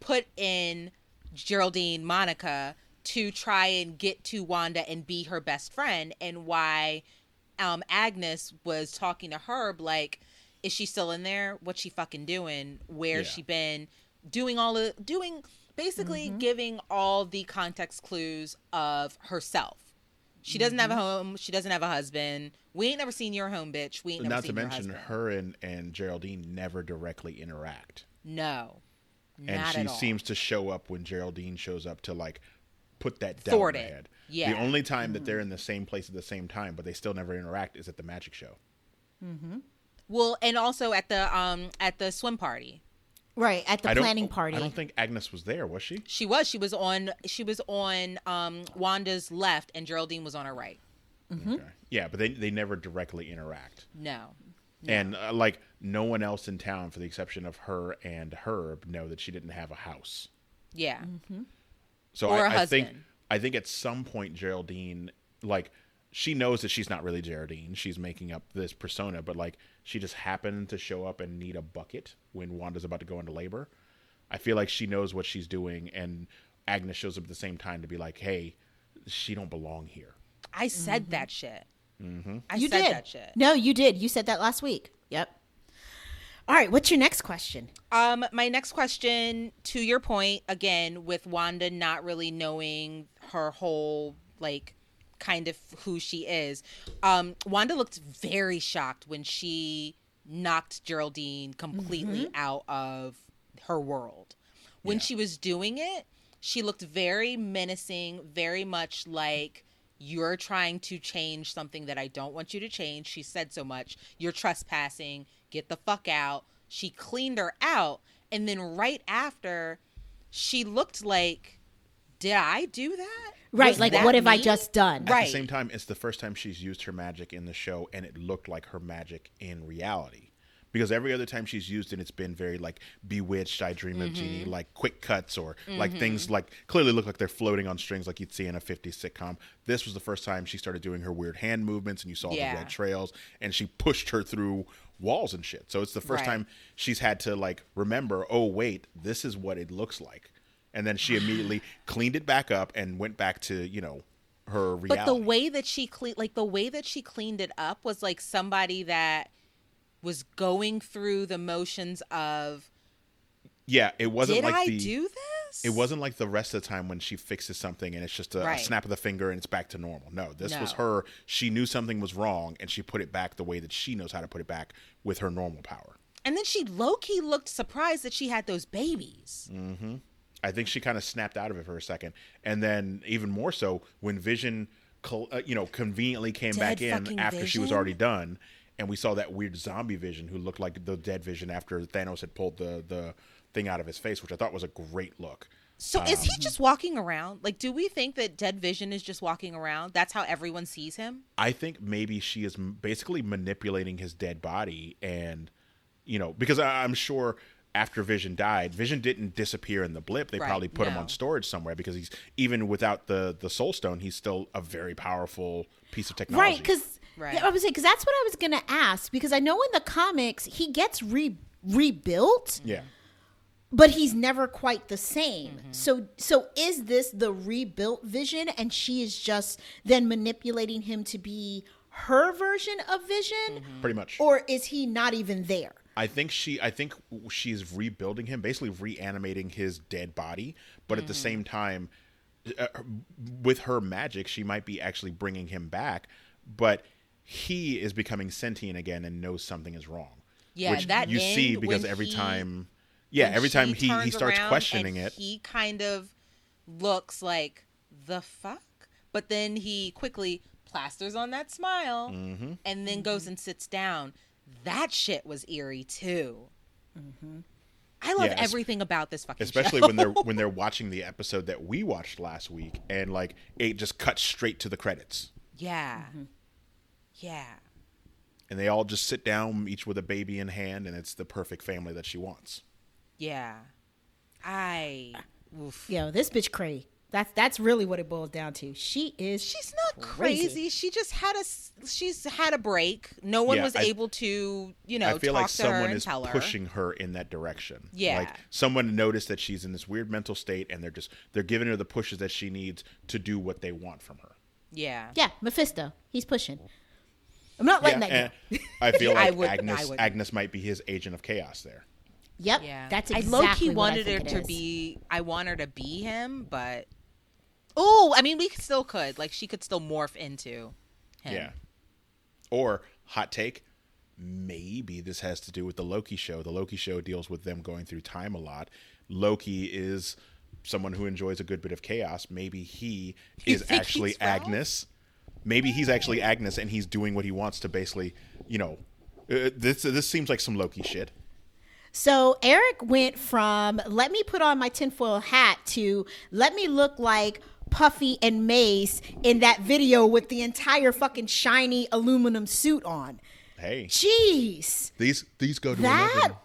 put in Geraldine Monica to try and get to Wanda and be her best friend, and why um, Agnes was talking to Herb like, "Is she still in there? What's she fucking doing? Where's Yeah. she been? Doing all of doing." Basically, giving all the context clues of herself. She doesn't have a home. She doesn't have a husband. We ain't never seen your home, bitch. We ain't never seen. Not to mention, her and, and Geraldine never directly interact. No, and not she at all. seems to show up when Geraldine shows up to like put that Thwart it. Yeah. The only time that they're in the same place at the same time, but they still never interact, is at the magic show. Mm-hmm. Well, and also at the um at the swim party. Right at the I planning party I don't think Agnes was there, was she? She was. She was on. She was on um Wanda's left, and Geraldine was on her right. Okay. Yeah, but they they never directly interact. No. And uh, like no one else in town, for the exception of her and Herb, know that she didn't have a house. Yeah. So Or I a I think. I think at some point Geraldine like she knows that she's not really Geraldine. She's making up this persona, but like she just happened to show up and need a bucket when Wanda's about to go into labor. I feel like she knows what she's doing and Agnes shows up at the same time to be like, "Hey, she don't belong here." I said that shit. Mm-hmm. I you said did that shit. no you did you said that last week yep all right what's your next question Um, my next question, to your point, again, with Wanda not really knowing her whole like kind of who she is. Um, Wanda looked very shocked when she knocked Geraldine completely out of her world. When Yeah. she was doing it, she looked very menacing, very much like you're trying to change something that I don't want you to change. She said so much. You're trespassing. Get the fuck out. She cleaned her out. And then right after, she looked like, did I do that? right Was like that what have i me?" just done Right. At Right. the same time, it's the first time she's used her magic in the show, and it looked like her magic in reality. Because every other time she's used it, it's been very like bewitched, I dream of Mm-hmm. Jeannie, like quick cuts or like things like clearly look like they're floating on strings, like you'd see in a 50s sitcom. This was the first time she started doing her weird hand movements, and you saw Yeah. the red trails, and she pushed her through walls and shit. So it's the first Right. time she's had to like remember, oh wait, this is what it looks like, and then she immediately cleaned it back up and went back to you know her reality. But the way that she clean, like the way that she cleaned it up was like somebody that was going through the motions of, Yeah, it wasn't did like I the do this? it wasn't like the rest of the time when she fixes something and it's just a, a snap of the finger and it's back to normal. No, this was her. She knew something was wrong and she put it back the way that she knows how to put it back with her normal power. And then she low key looked surprised that she had those babies. Mm. I think she kind of snapped out of it for a second, and then even more so when Vision, uh, you know, conveniently came back in after she was already done, and we saw that weird zombie Vision who looked like the dead Vision after Thanos had pulled the the thing out of his face, which I thought was a great look. So is Um, he just walking around? Like, do we think that Dead Vision is just walking around? That's how everyone sees him? I think maybe she is basically manipulating his dead body and you know, because I, I'm sure after Vision died, Vision didn't disappear in the blip. They Right, probably put him on storage somewhere because he's even without the the Soul Stone, he's still a very powerful piece of technology. Right, because Right. I was because that's what I was gonna ask because I know in the comics he gets re- rebuilt, yeah, but he's never quite the same. Mm-hmm. So so is this the rebuilt Vision, and she is just then manipulating him to be her version of Vision, Mm-hmm. pretty much. or is he not even there? I think she I think she's rebuilding him, basically reanimating his dead body, but at the Mm-hmm. same time uh, with her magic, she might be actually bringing him back, but he is becoming sentient again and knows something is wrong. Yeah, which that you see because every he- time yeah, every time he, he starts questioning it. he kind of looks like the fuck, but then he quickly plasters on that smile Mm-hmm. and then goes and sits down. That shit was eerie too. Mm-hmm. I love Yeah, everything about this fucking especially show. when they're when they're <laughs> watching the episode that we watched last week and like it just cuts straight to the credits yeah, mm-hmm. yeah. and they all just sit down each with a baby in hand and it's the perfect family that she wants Yeah. I oof. Yo, this bitch cray. That's that's really what it boils down to. She is. She's not Crazy. crazy. She just had a. she's had a break. No one Yeah, was I- able to, you know, I feel talk like to someone and is her. pushing her in that direction. Yeah. Like someone noticed that she's in this weird mental state and they're just they're giving her the pushes that she needs to do what they want from her. Yeah. Yeah, Mephisto. He's pushing. I'm not letting yeah, that go. I <laughs> feel I like would- I Agnes wouldn't. Agnes might be his agent of chaos there. Yep, Yeah. that's I exactly low key what I wanted think her it to is. be I want her to be him, but Oh, I mean we still could. Like she could still morph into him. Yeah. Or hot take, maybe this has to do with the Loki show. The Loki show deals with them going through time a lot. Loki is someone who enjoys a good bit of chaos. Maybe he <laughs> You is actually? Agnes. Maybe he's actually Agnes and he's doing what he wants to basically, you know, uh, this this seems like some Loki shit. So Eric went from let me put on my tinfoil hat to let me look like Puffy and Mase in that video with the entire fucking shiny aluminum suit on. Hey, Jeez. these these go to That 11.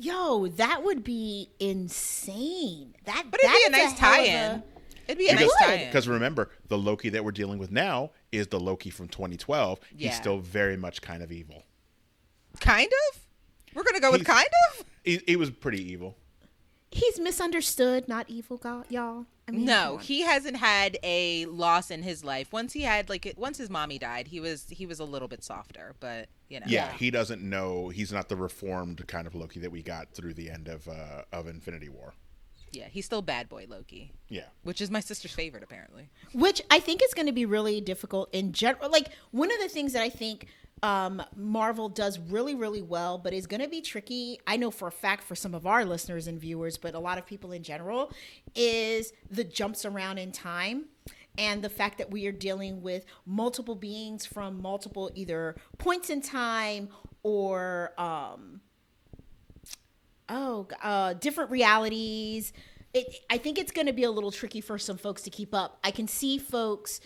Yo, that would be insane. That But it'd that be a nice hell tie-in. a- It'd be a nice tie-in. Because remember, the Loki that we're dealing with now is the Loki from 2012. Yeah. He's still very much kind of evil. Kind of? We're gonna go with kind of? He, he was pretty evil. He's misunderstood, not evil, go- y'all. I mean, No, he hasn't had a loss in his life. Once he had like it- once his mommy died, he was he was a little bit softer, but you know. Yeah, he doesn't know. He's not the reformed kind of Loki that we got through the end of uh, of Infinity War. Yeah, he's still bad boy Loki, Yeah, which is my sister's favorite apparently. which I think is going to be really difficult in general. Like one of the things that I think um, Marvel does really, really well, but is going to be tricky. I know for a fact for some of our listeners and viewers, but a lot of people in general, is the jumps around in time. And the fact that we are dealing with multiple beings from multiple either points in time or um, oh uh different realities it i think it's going to be a little tricky for some folks to keep up i can see folks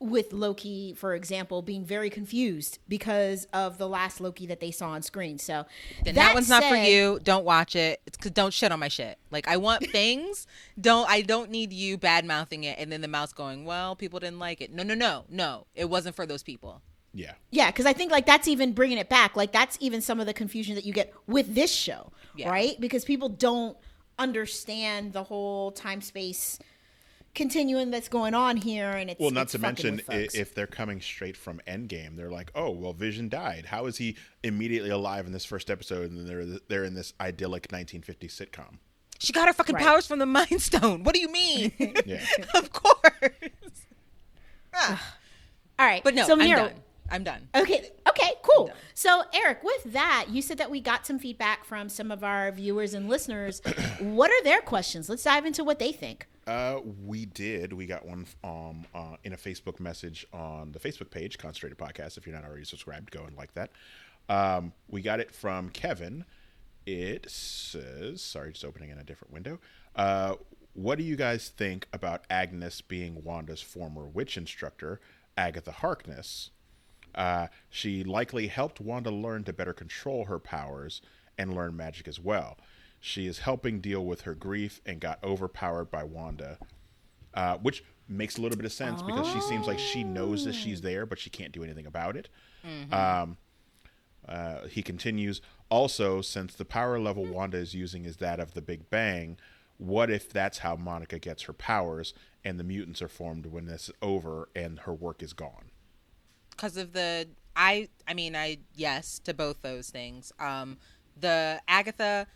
with loki for example being very confused because of the last loki that they saw on screen so Then that, one's not for you. Don't watch it. It's cause don't shit on my shit. Like I want things. <laughs> don't I don't need you bad mouthing it and then the mouse going, Well, people didn't like it. No, no, no, no. It wasn't for those people. yeah, yeah because i think like that's even bringing it back like that's even some of the confusion that you get with this show Yeah. right because people don't understand the whole time space continuum that's going on here and it's Well, not it's to mention with i- folks. if they're coming straight from Endgame, they're like, "Oh, well, Vision died. How is he immediately alive in this first episode?" And then they're they're in this idyllic 1950s sitcom. She got her fucking Right. powers from the <laughs> Mind Stone. What do you mean? Yeah, <laughs> of course. Ah, all right but no, so I'm Mira, done. I'm done. Okay. Okay. Cool. So, Eric, with that, you said that we got some feedback from some of our viewers and listeners. <clears throat> what are their questions? Let's dive into what they think. Uh, we did. We got one um uh, in a Facebook message on the Facebook page, Concentrated Podcast. If you're not already subscribed, go and like that. Um, we got it from Kevin. It says, sorry, just opening in a different window. Uh, what do you guys think about Agnes being Wanda's former witch instructor, Agatha Harkness? Uh, she likely helped Wanda learn to better control her powers and learn magic as well. She is helping deal with her grief and got overpowered by Wanda, uh, which makes a little bit of sense because she seems like she knows that she's there, but she can't do anything about it. Um, uh, he continues, also, since the power level Wanda is using is that of the Big Bang, what if that's how Monica gets her powers and the mutants are formed when this is over and her work is gone? because of the I I mean I yes to both those things. Um the Agatha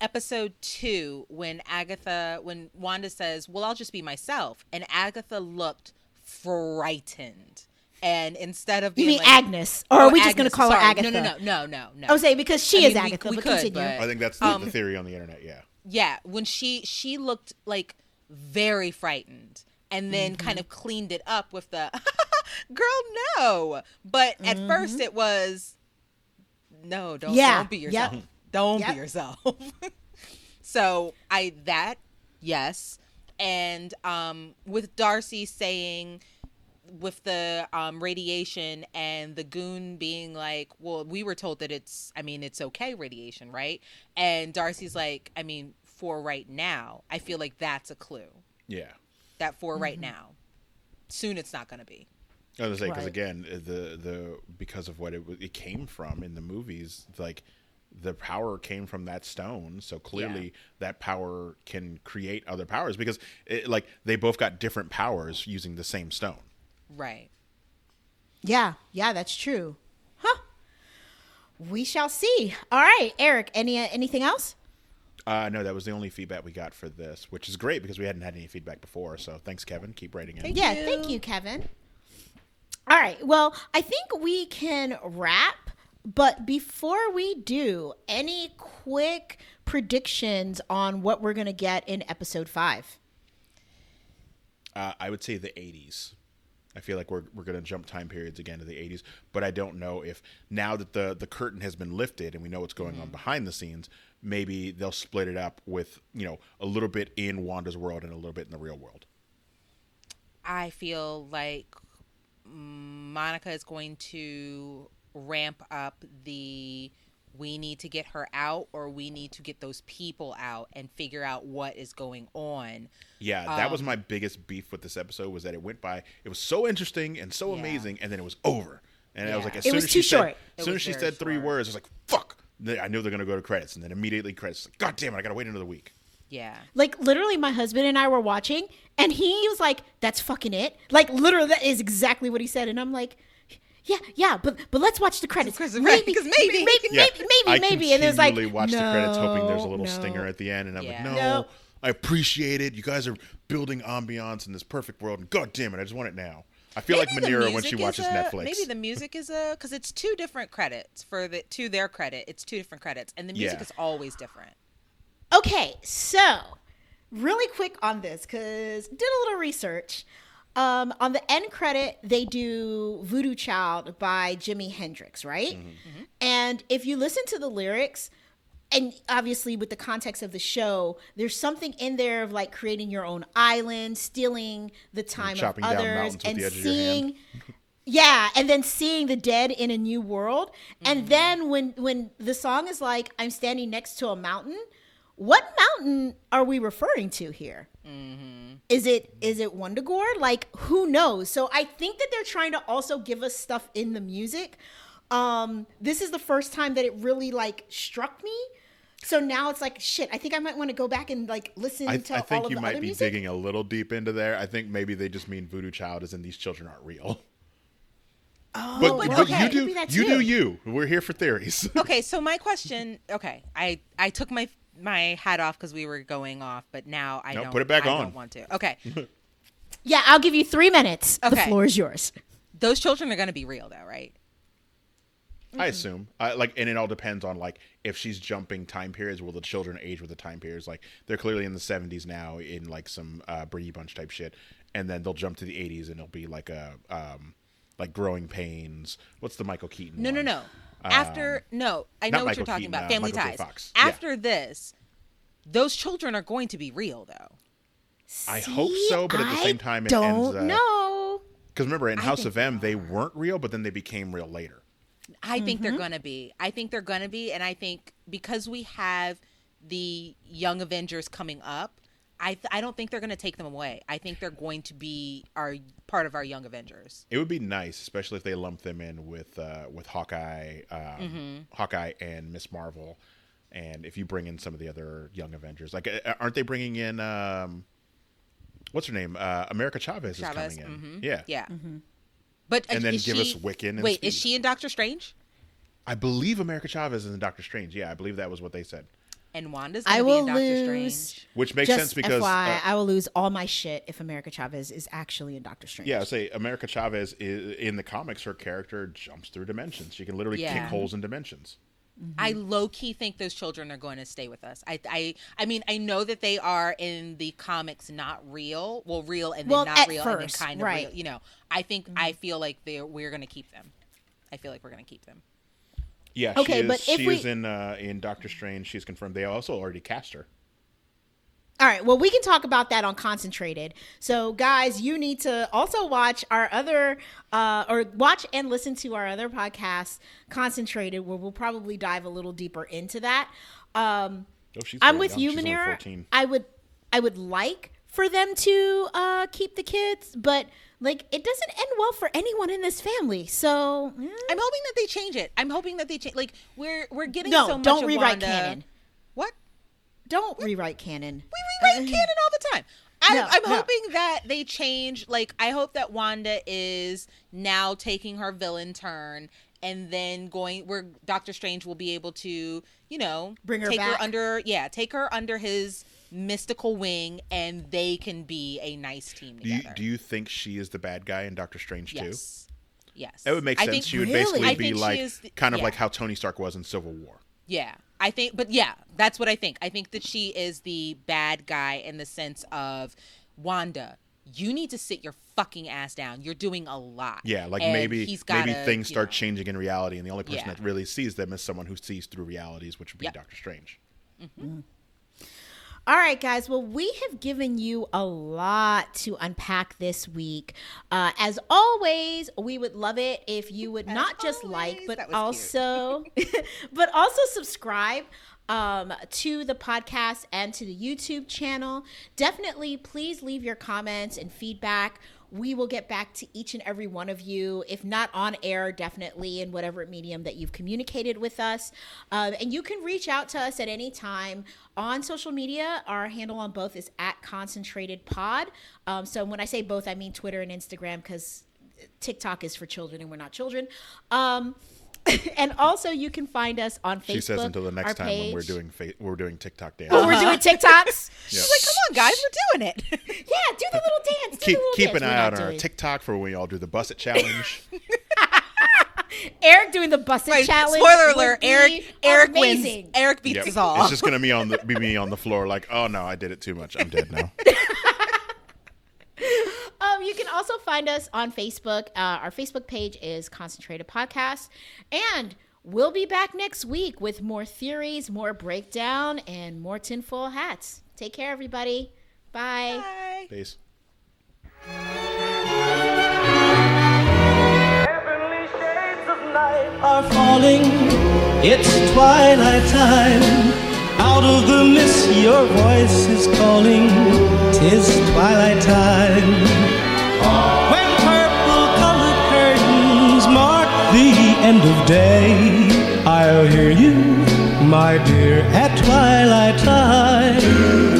episode 2 when Agatha when Wanda says, "Well, I'll just be myself." And Agatha looked frightened. And instead of You mean like, Agnes, or Oh, are we just going to call her. Agatha? No, no, no, no, no, no. I would say because she I is mean, Agatha. we but could, continue. but- I think that's the, Um, the theory on the internet. Yeah. yeah when she she looked like very frightened and then Mm-hmm. kind of cleaned it up with the <laughs> girl no but at first it was no don't Mm-hmm. Yeah, don't be yep. Yourself don't Yep. be yourself so i that yes and um with darcy saying with the um, radiation and the goon being like, well, we were told that it's, I mean, it's okay, radiation, right? And Darcy's like, I mean, for right now, I feel like that's a clue Yeah. that for right Mm-hmm. now, soon it's not going to be. I was gonna say because Right. again, the the because of what it it came from in the movies, like the power came from that stone. So clearly, that power can create other powers because it, like they both got different powers using the same stone. Right. Yeah, yeah, that's true. Huh. We shall see. All right, Eric. Any uh, anything else? Uh, no, that was the only feedback we got for this, which is great because we hadn't had any feedback before. So thanks, Kevin. Keep writing in. yeah, thank you, Kevin. All right. Well, I think we can wrap, but before we do, any quick predictions on what we're going to get in episode 5? Uh, I would say the 80s. I feel like we're, we're going to jump time periods again to the 80s, but I don't know if now that the, the curtain has been lifted and we know what's going on behind the scenes, maybe they'll split it up with, you know, a little bit in Wanda's world and a little bit in the real world. I feel like Monica is going to ramp up the we need to get her out or we need to get those people out and figure out what is going on. Yeah, that was um, my biggest beef with this episode was that it went by. It was so interesting and so Yeah. amazing, and then it was over. And I was like, as It soon was as too she short. said, It as soon as she very said three short. words, I was like, "Fuck!" I knew they're gonna go to credits, and then immediately credits. Like, God damn it! I gotta wait another week. Yeah. Like literally my husband and I were watching and he was like, "That's fucking it." Like literally that is exactly what he said and I'm like, "Yeah, yeah, but but let's watch the credits. Because- right, because maybe. maybe Yeah, maybe maybe maybe." And it was like, continually watch the credits, hoping there's a little no." stinger at the end, and I'm Yeah. like, no, No. I appreciate it. You guys are building ambiance in this perfect world, and god damn it, I just want it now. I feel Maybe like the Manira when she watches a- Netflix. Maybe the music is a because it's two different credits for the to their credit. It's two different credits, and the music Yeah. is always different. Okay, so really quick on this because did a little research. Um, on the end credit, they do "Voodoo Child" by Jimi Hendrix, right? And if you listen to the lyrics, and obviously with the context of the show, there's something in there of like creating your own island, stealing the time of others, and the edge of your hand. seeing. <laughs> Yeah, and then seeing the dead in a new world, Mm-hmm. and then when when the song is like, "I'm standing next to a mountain," what mountain are we referring to here? Is it is it Wundagore? Like who knows? So I think that they're trying to also give us stuff in the music. Um, this is the first time that it really like struck me. So now it's like shit. I think I might want to go back and like listen I, to I all think of you the might be music. digging a little deep into there. I think maybe they just mean Voodoo Child, as in these children aren't real. Oh, But, but but okay, you do you do you. We're here for theories. <laughs> Okay, so my question. Okay, I I took my my hat off because we were going off, but now I No, don't. put it back I on. Don't want to. Okay, <laughs> Yeah, I'll give you three minutes. The floor is yours. those children are going to be real, though, right? I assume. I, like, and it all depends on like if she's jumping time periods. Will the children age with the time periods? Like they're clearly in the seventies now, in like some uh, Brady Bunch type shit, and then they'll jump to the eighties, and it'll be like a um, like growing pains. What's the Michael Keaton? No, no, no. After no, I not know what Michael you're talking Keaton, about. uh, Family Michael ties. Fox. Yeah. After this, those children are going to be real, though. I hope so, but at the same time, it don't ends, uh, know. Because remember, in House of M, they weren't real, but then they became real later. I think they're going to be. I think they're going to be. And I think because we have the Young Avengers coming up, I, th- I don't think they're going to take them away. I think they're going to be our part of our Young Avengers. It would be nice, especially if they lump them in with uh, with Hawkeye, um, Hawkeye and Miss Marvel, and if you bring in some of the other Young Avengers, like uh, aren't they bringing in um, what's her name? Uh, America Chavez, Chavez, is coming in. mhm. Yeah, Yeah. But uh, And then is give she- us Wiccan and Wait, is she in Doctor Strange? I believe America Chavez is in Doctor Strange. Yeah, I believe that was what they said, And Wanda's I going to be will in Doctor lose. Strange. which makes Just sense because FYI, uh, I will lose all my shit if America Chavez is actually in Doctor Strange. yeah, I say America Chavez is, in the comics, her character jumps through dimensions. She can literally kick holes in dimensions. I low key think those children are going to stay with us. I, I, I mean, I know that they are in the comics not real. Well, real and then Well, not real first, and then kind of right. real. You know, I think I feel like they we're going to keep them. I feel like we're going to keep them. Yeah, Okay, she is, but if she we- is in uh, in Doctor Strange. She's confirmed. They also already cast her. All right. Well, we can talk about that on Concentrated. So, guys, you need to also watch our other, uh, or watch and listen to our other podcast, Concentrated, where we'll probably dive a little deeper into that. Um, Oh, I'm with young. you, Manera. I would, I would like for them to uh, keep the kids, but like it doesn't end well for anyone in this family. So, eh. I'm hoping that they change it. I'm hoping that they change. Like we're we're getting no, so much don't rewrite Wanda- canon. What? Don't rewrite canon. We rewrite canon all the time. I, No, I'm no. hoping that they change. Like, I hope that Wanda is now taking her villain turn, and then going where Doctor Strange will be able to, you know, Bring her take back. her under, yeah, take her under his mystical wing, and they can be a nice team Do you, do you think she is the bad guy in Doctor Strange too? yes, yes, That would make I sense. think- she would Really? basically be like the- kind of yeah. like how Tony Stark was in Civil War. Yeah, I think, but yeah, that's what I think. I think that she is the bad guy in the sense of Wanda. You need to sit your fucking ass down. You're doing a lot. Yeah, like And maybe he's maybe gotta, things start know- changing in reality, and the only person Yeah. that really sees them is someone who sees through realities, which would be Yep. Doctor Strange. Mm-hmm. All right, guys. Well, we have given you a lot to unpack this week. Uh, as always, we would love it if you would not just like, but also, <laughs> but also subscribe um, to the podcast and to the YouTube channel. Definitely, please leave your comments and feedback. We will get back to each and every one of you, if not on air, definitely in whatever medium that you've communicated with us. Um, and you can reach out to us at any time on social media. Our handle on both is at Concentrated Pod. Um, so when I say both, I mean Twitter and Instagram because TikTok is for children and we're not children. Um, <laughs> and also, you can find us on Facebook. She says until the next time when we're doing fa- we're doing TikTok dance. Oh, we're doing <laughs> TikToks. Yeah. She's like, come on, guys, we're doing it. <laughs> Yeah, do the little dance. Do keep little keep dance. an eye out on our TikTok for when we all do the Buss It challenge. Eric doing the busted Right, challenge. Spoiler alert: Eric Eric amazing. wins. Eric beats Yep. us all. It's just gonna be on the be me on the floor like, oh no, I did it too much. I'm dead now. <laughs> Um, you can also find us on Facebook. Uh, our Facebook page is Concentrated Podcast. And we'll be back next week with more theories, more breakdown, and more tinfoil hats. Take care, everybody. Bye. Bye. Peace. Heavenly shades of night are falling. It's twilight time. Out of the mist, your voice is calling. Tis twilight time. When purple colored curtains mark the end of day, I'll hear you, my dear, at twilight time.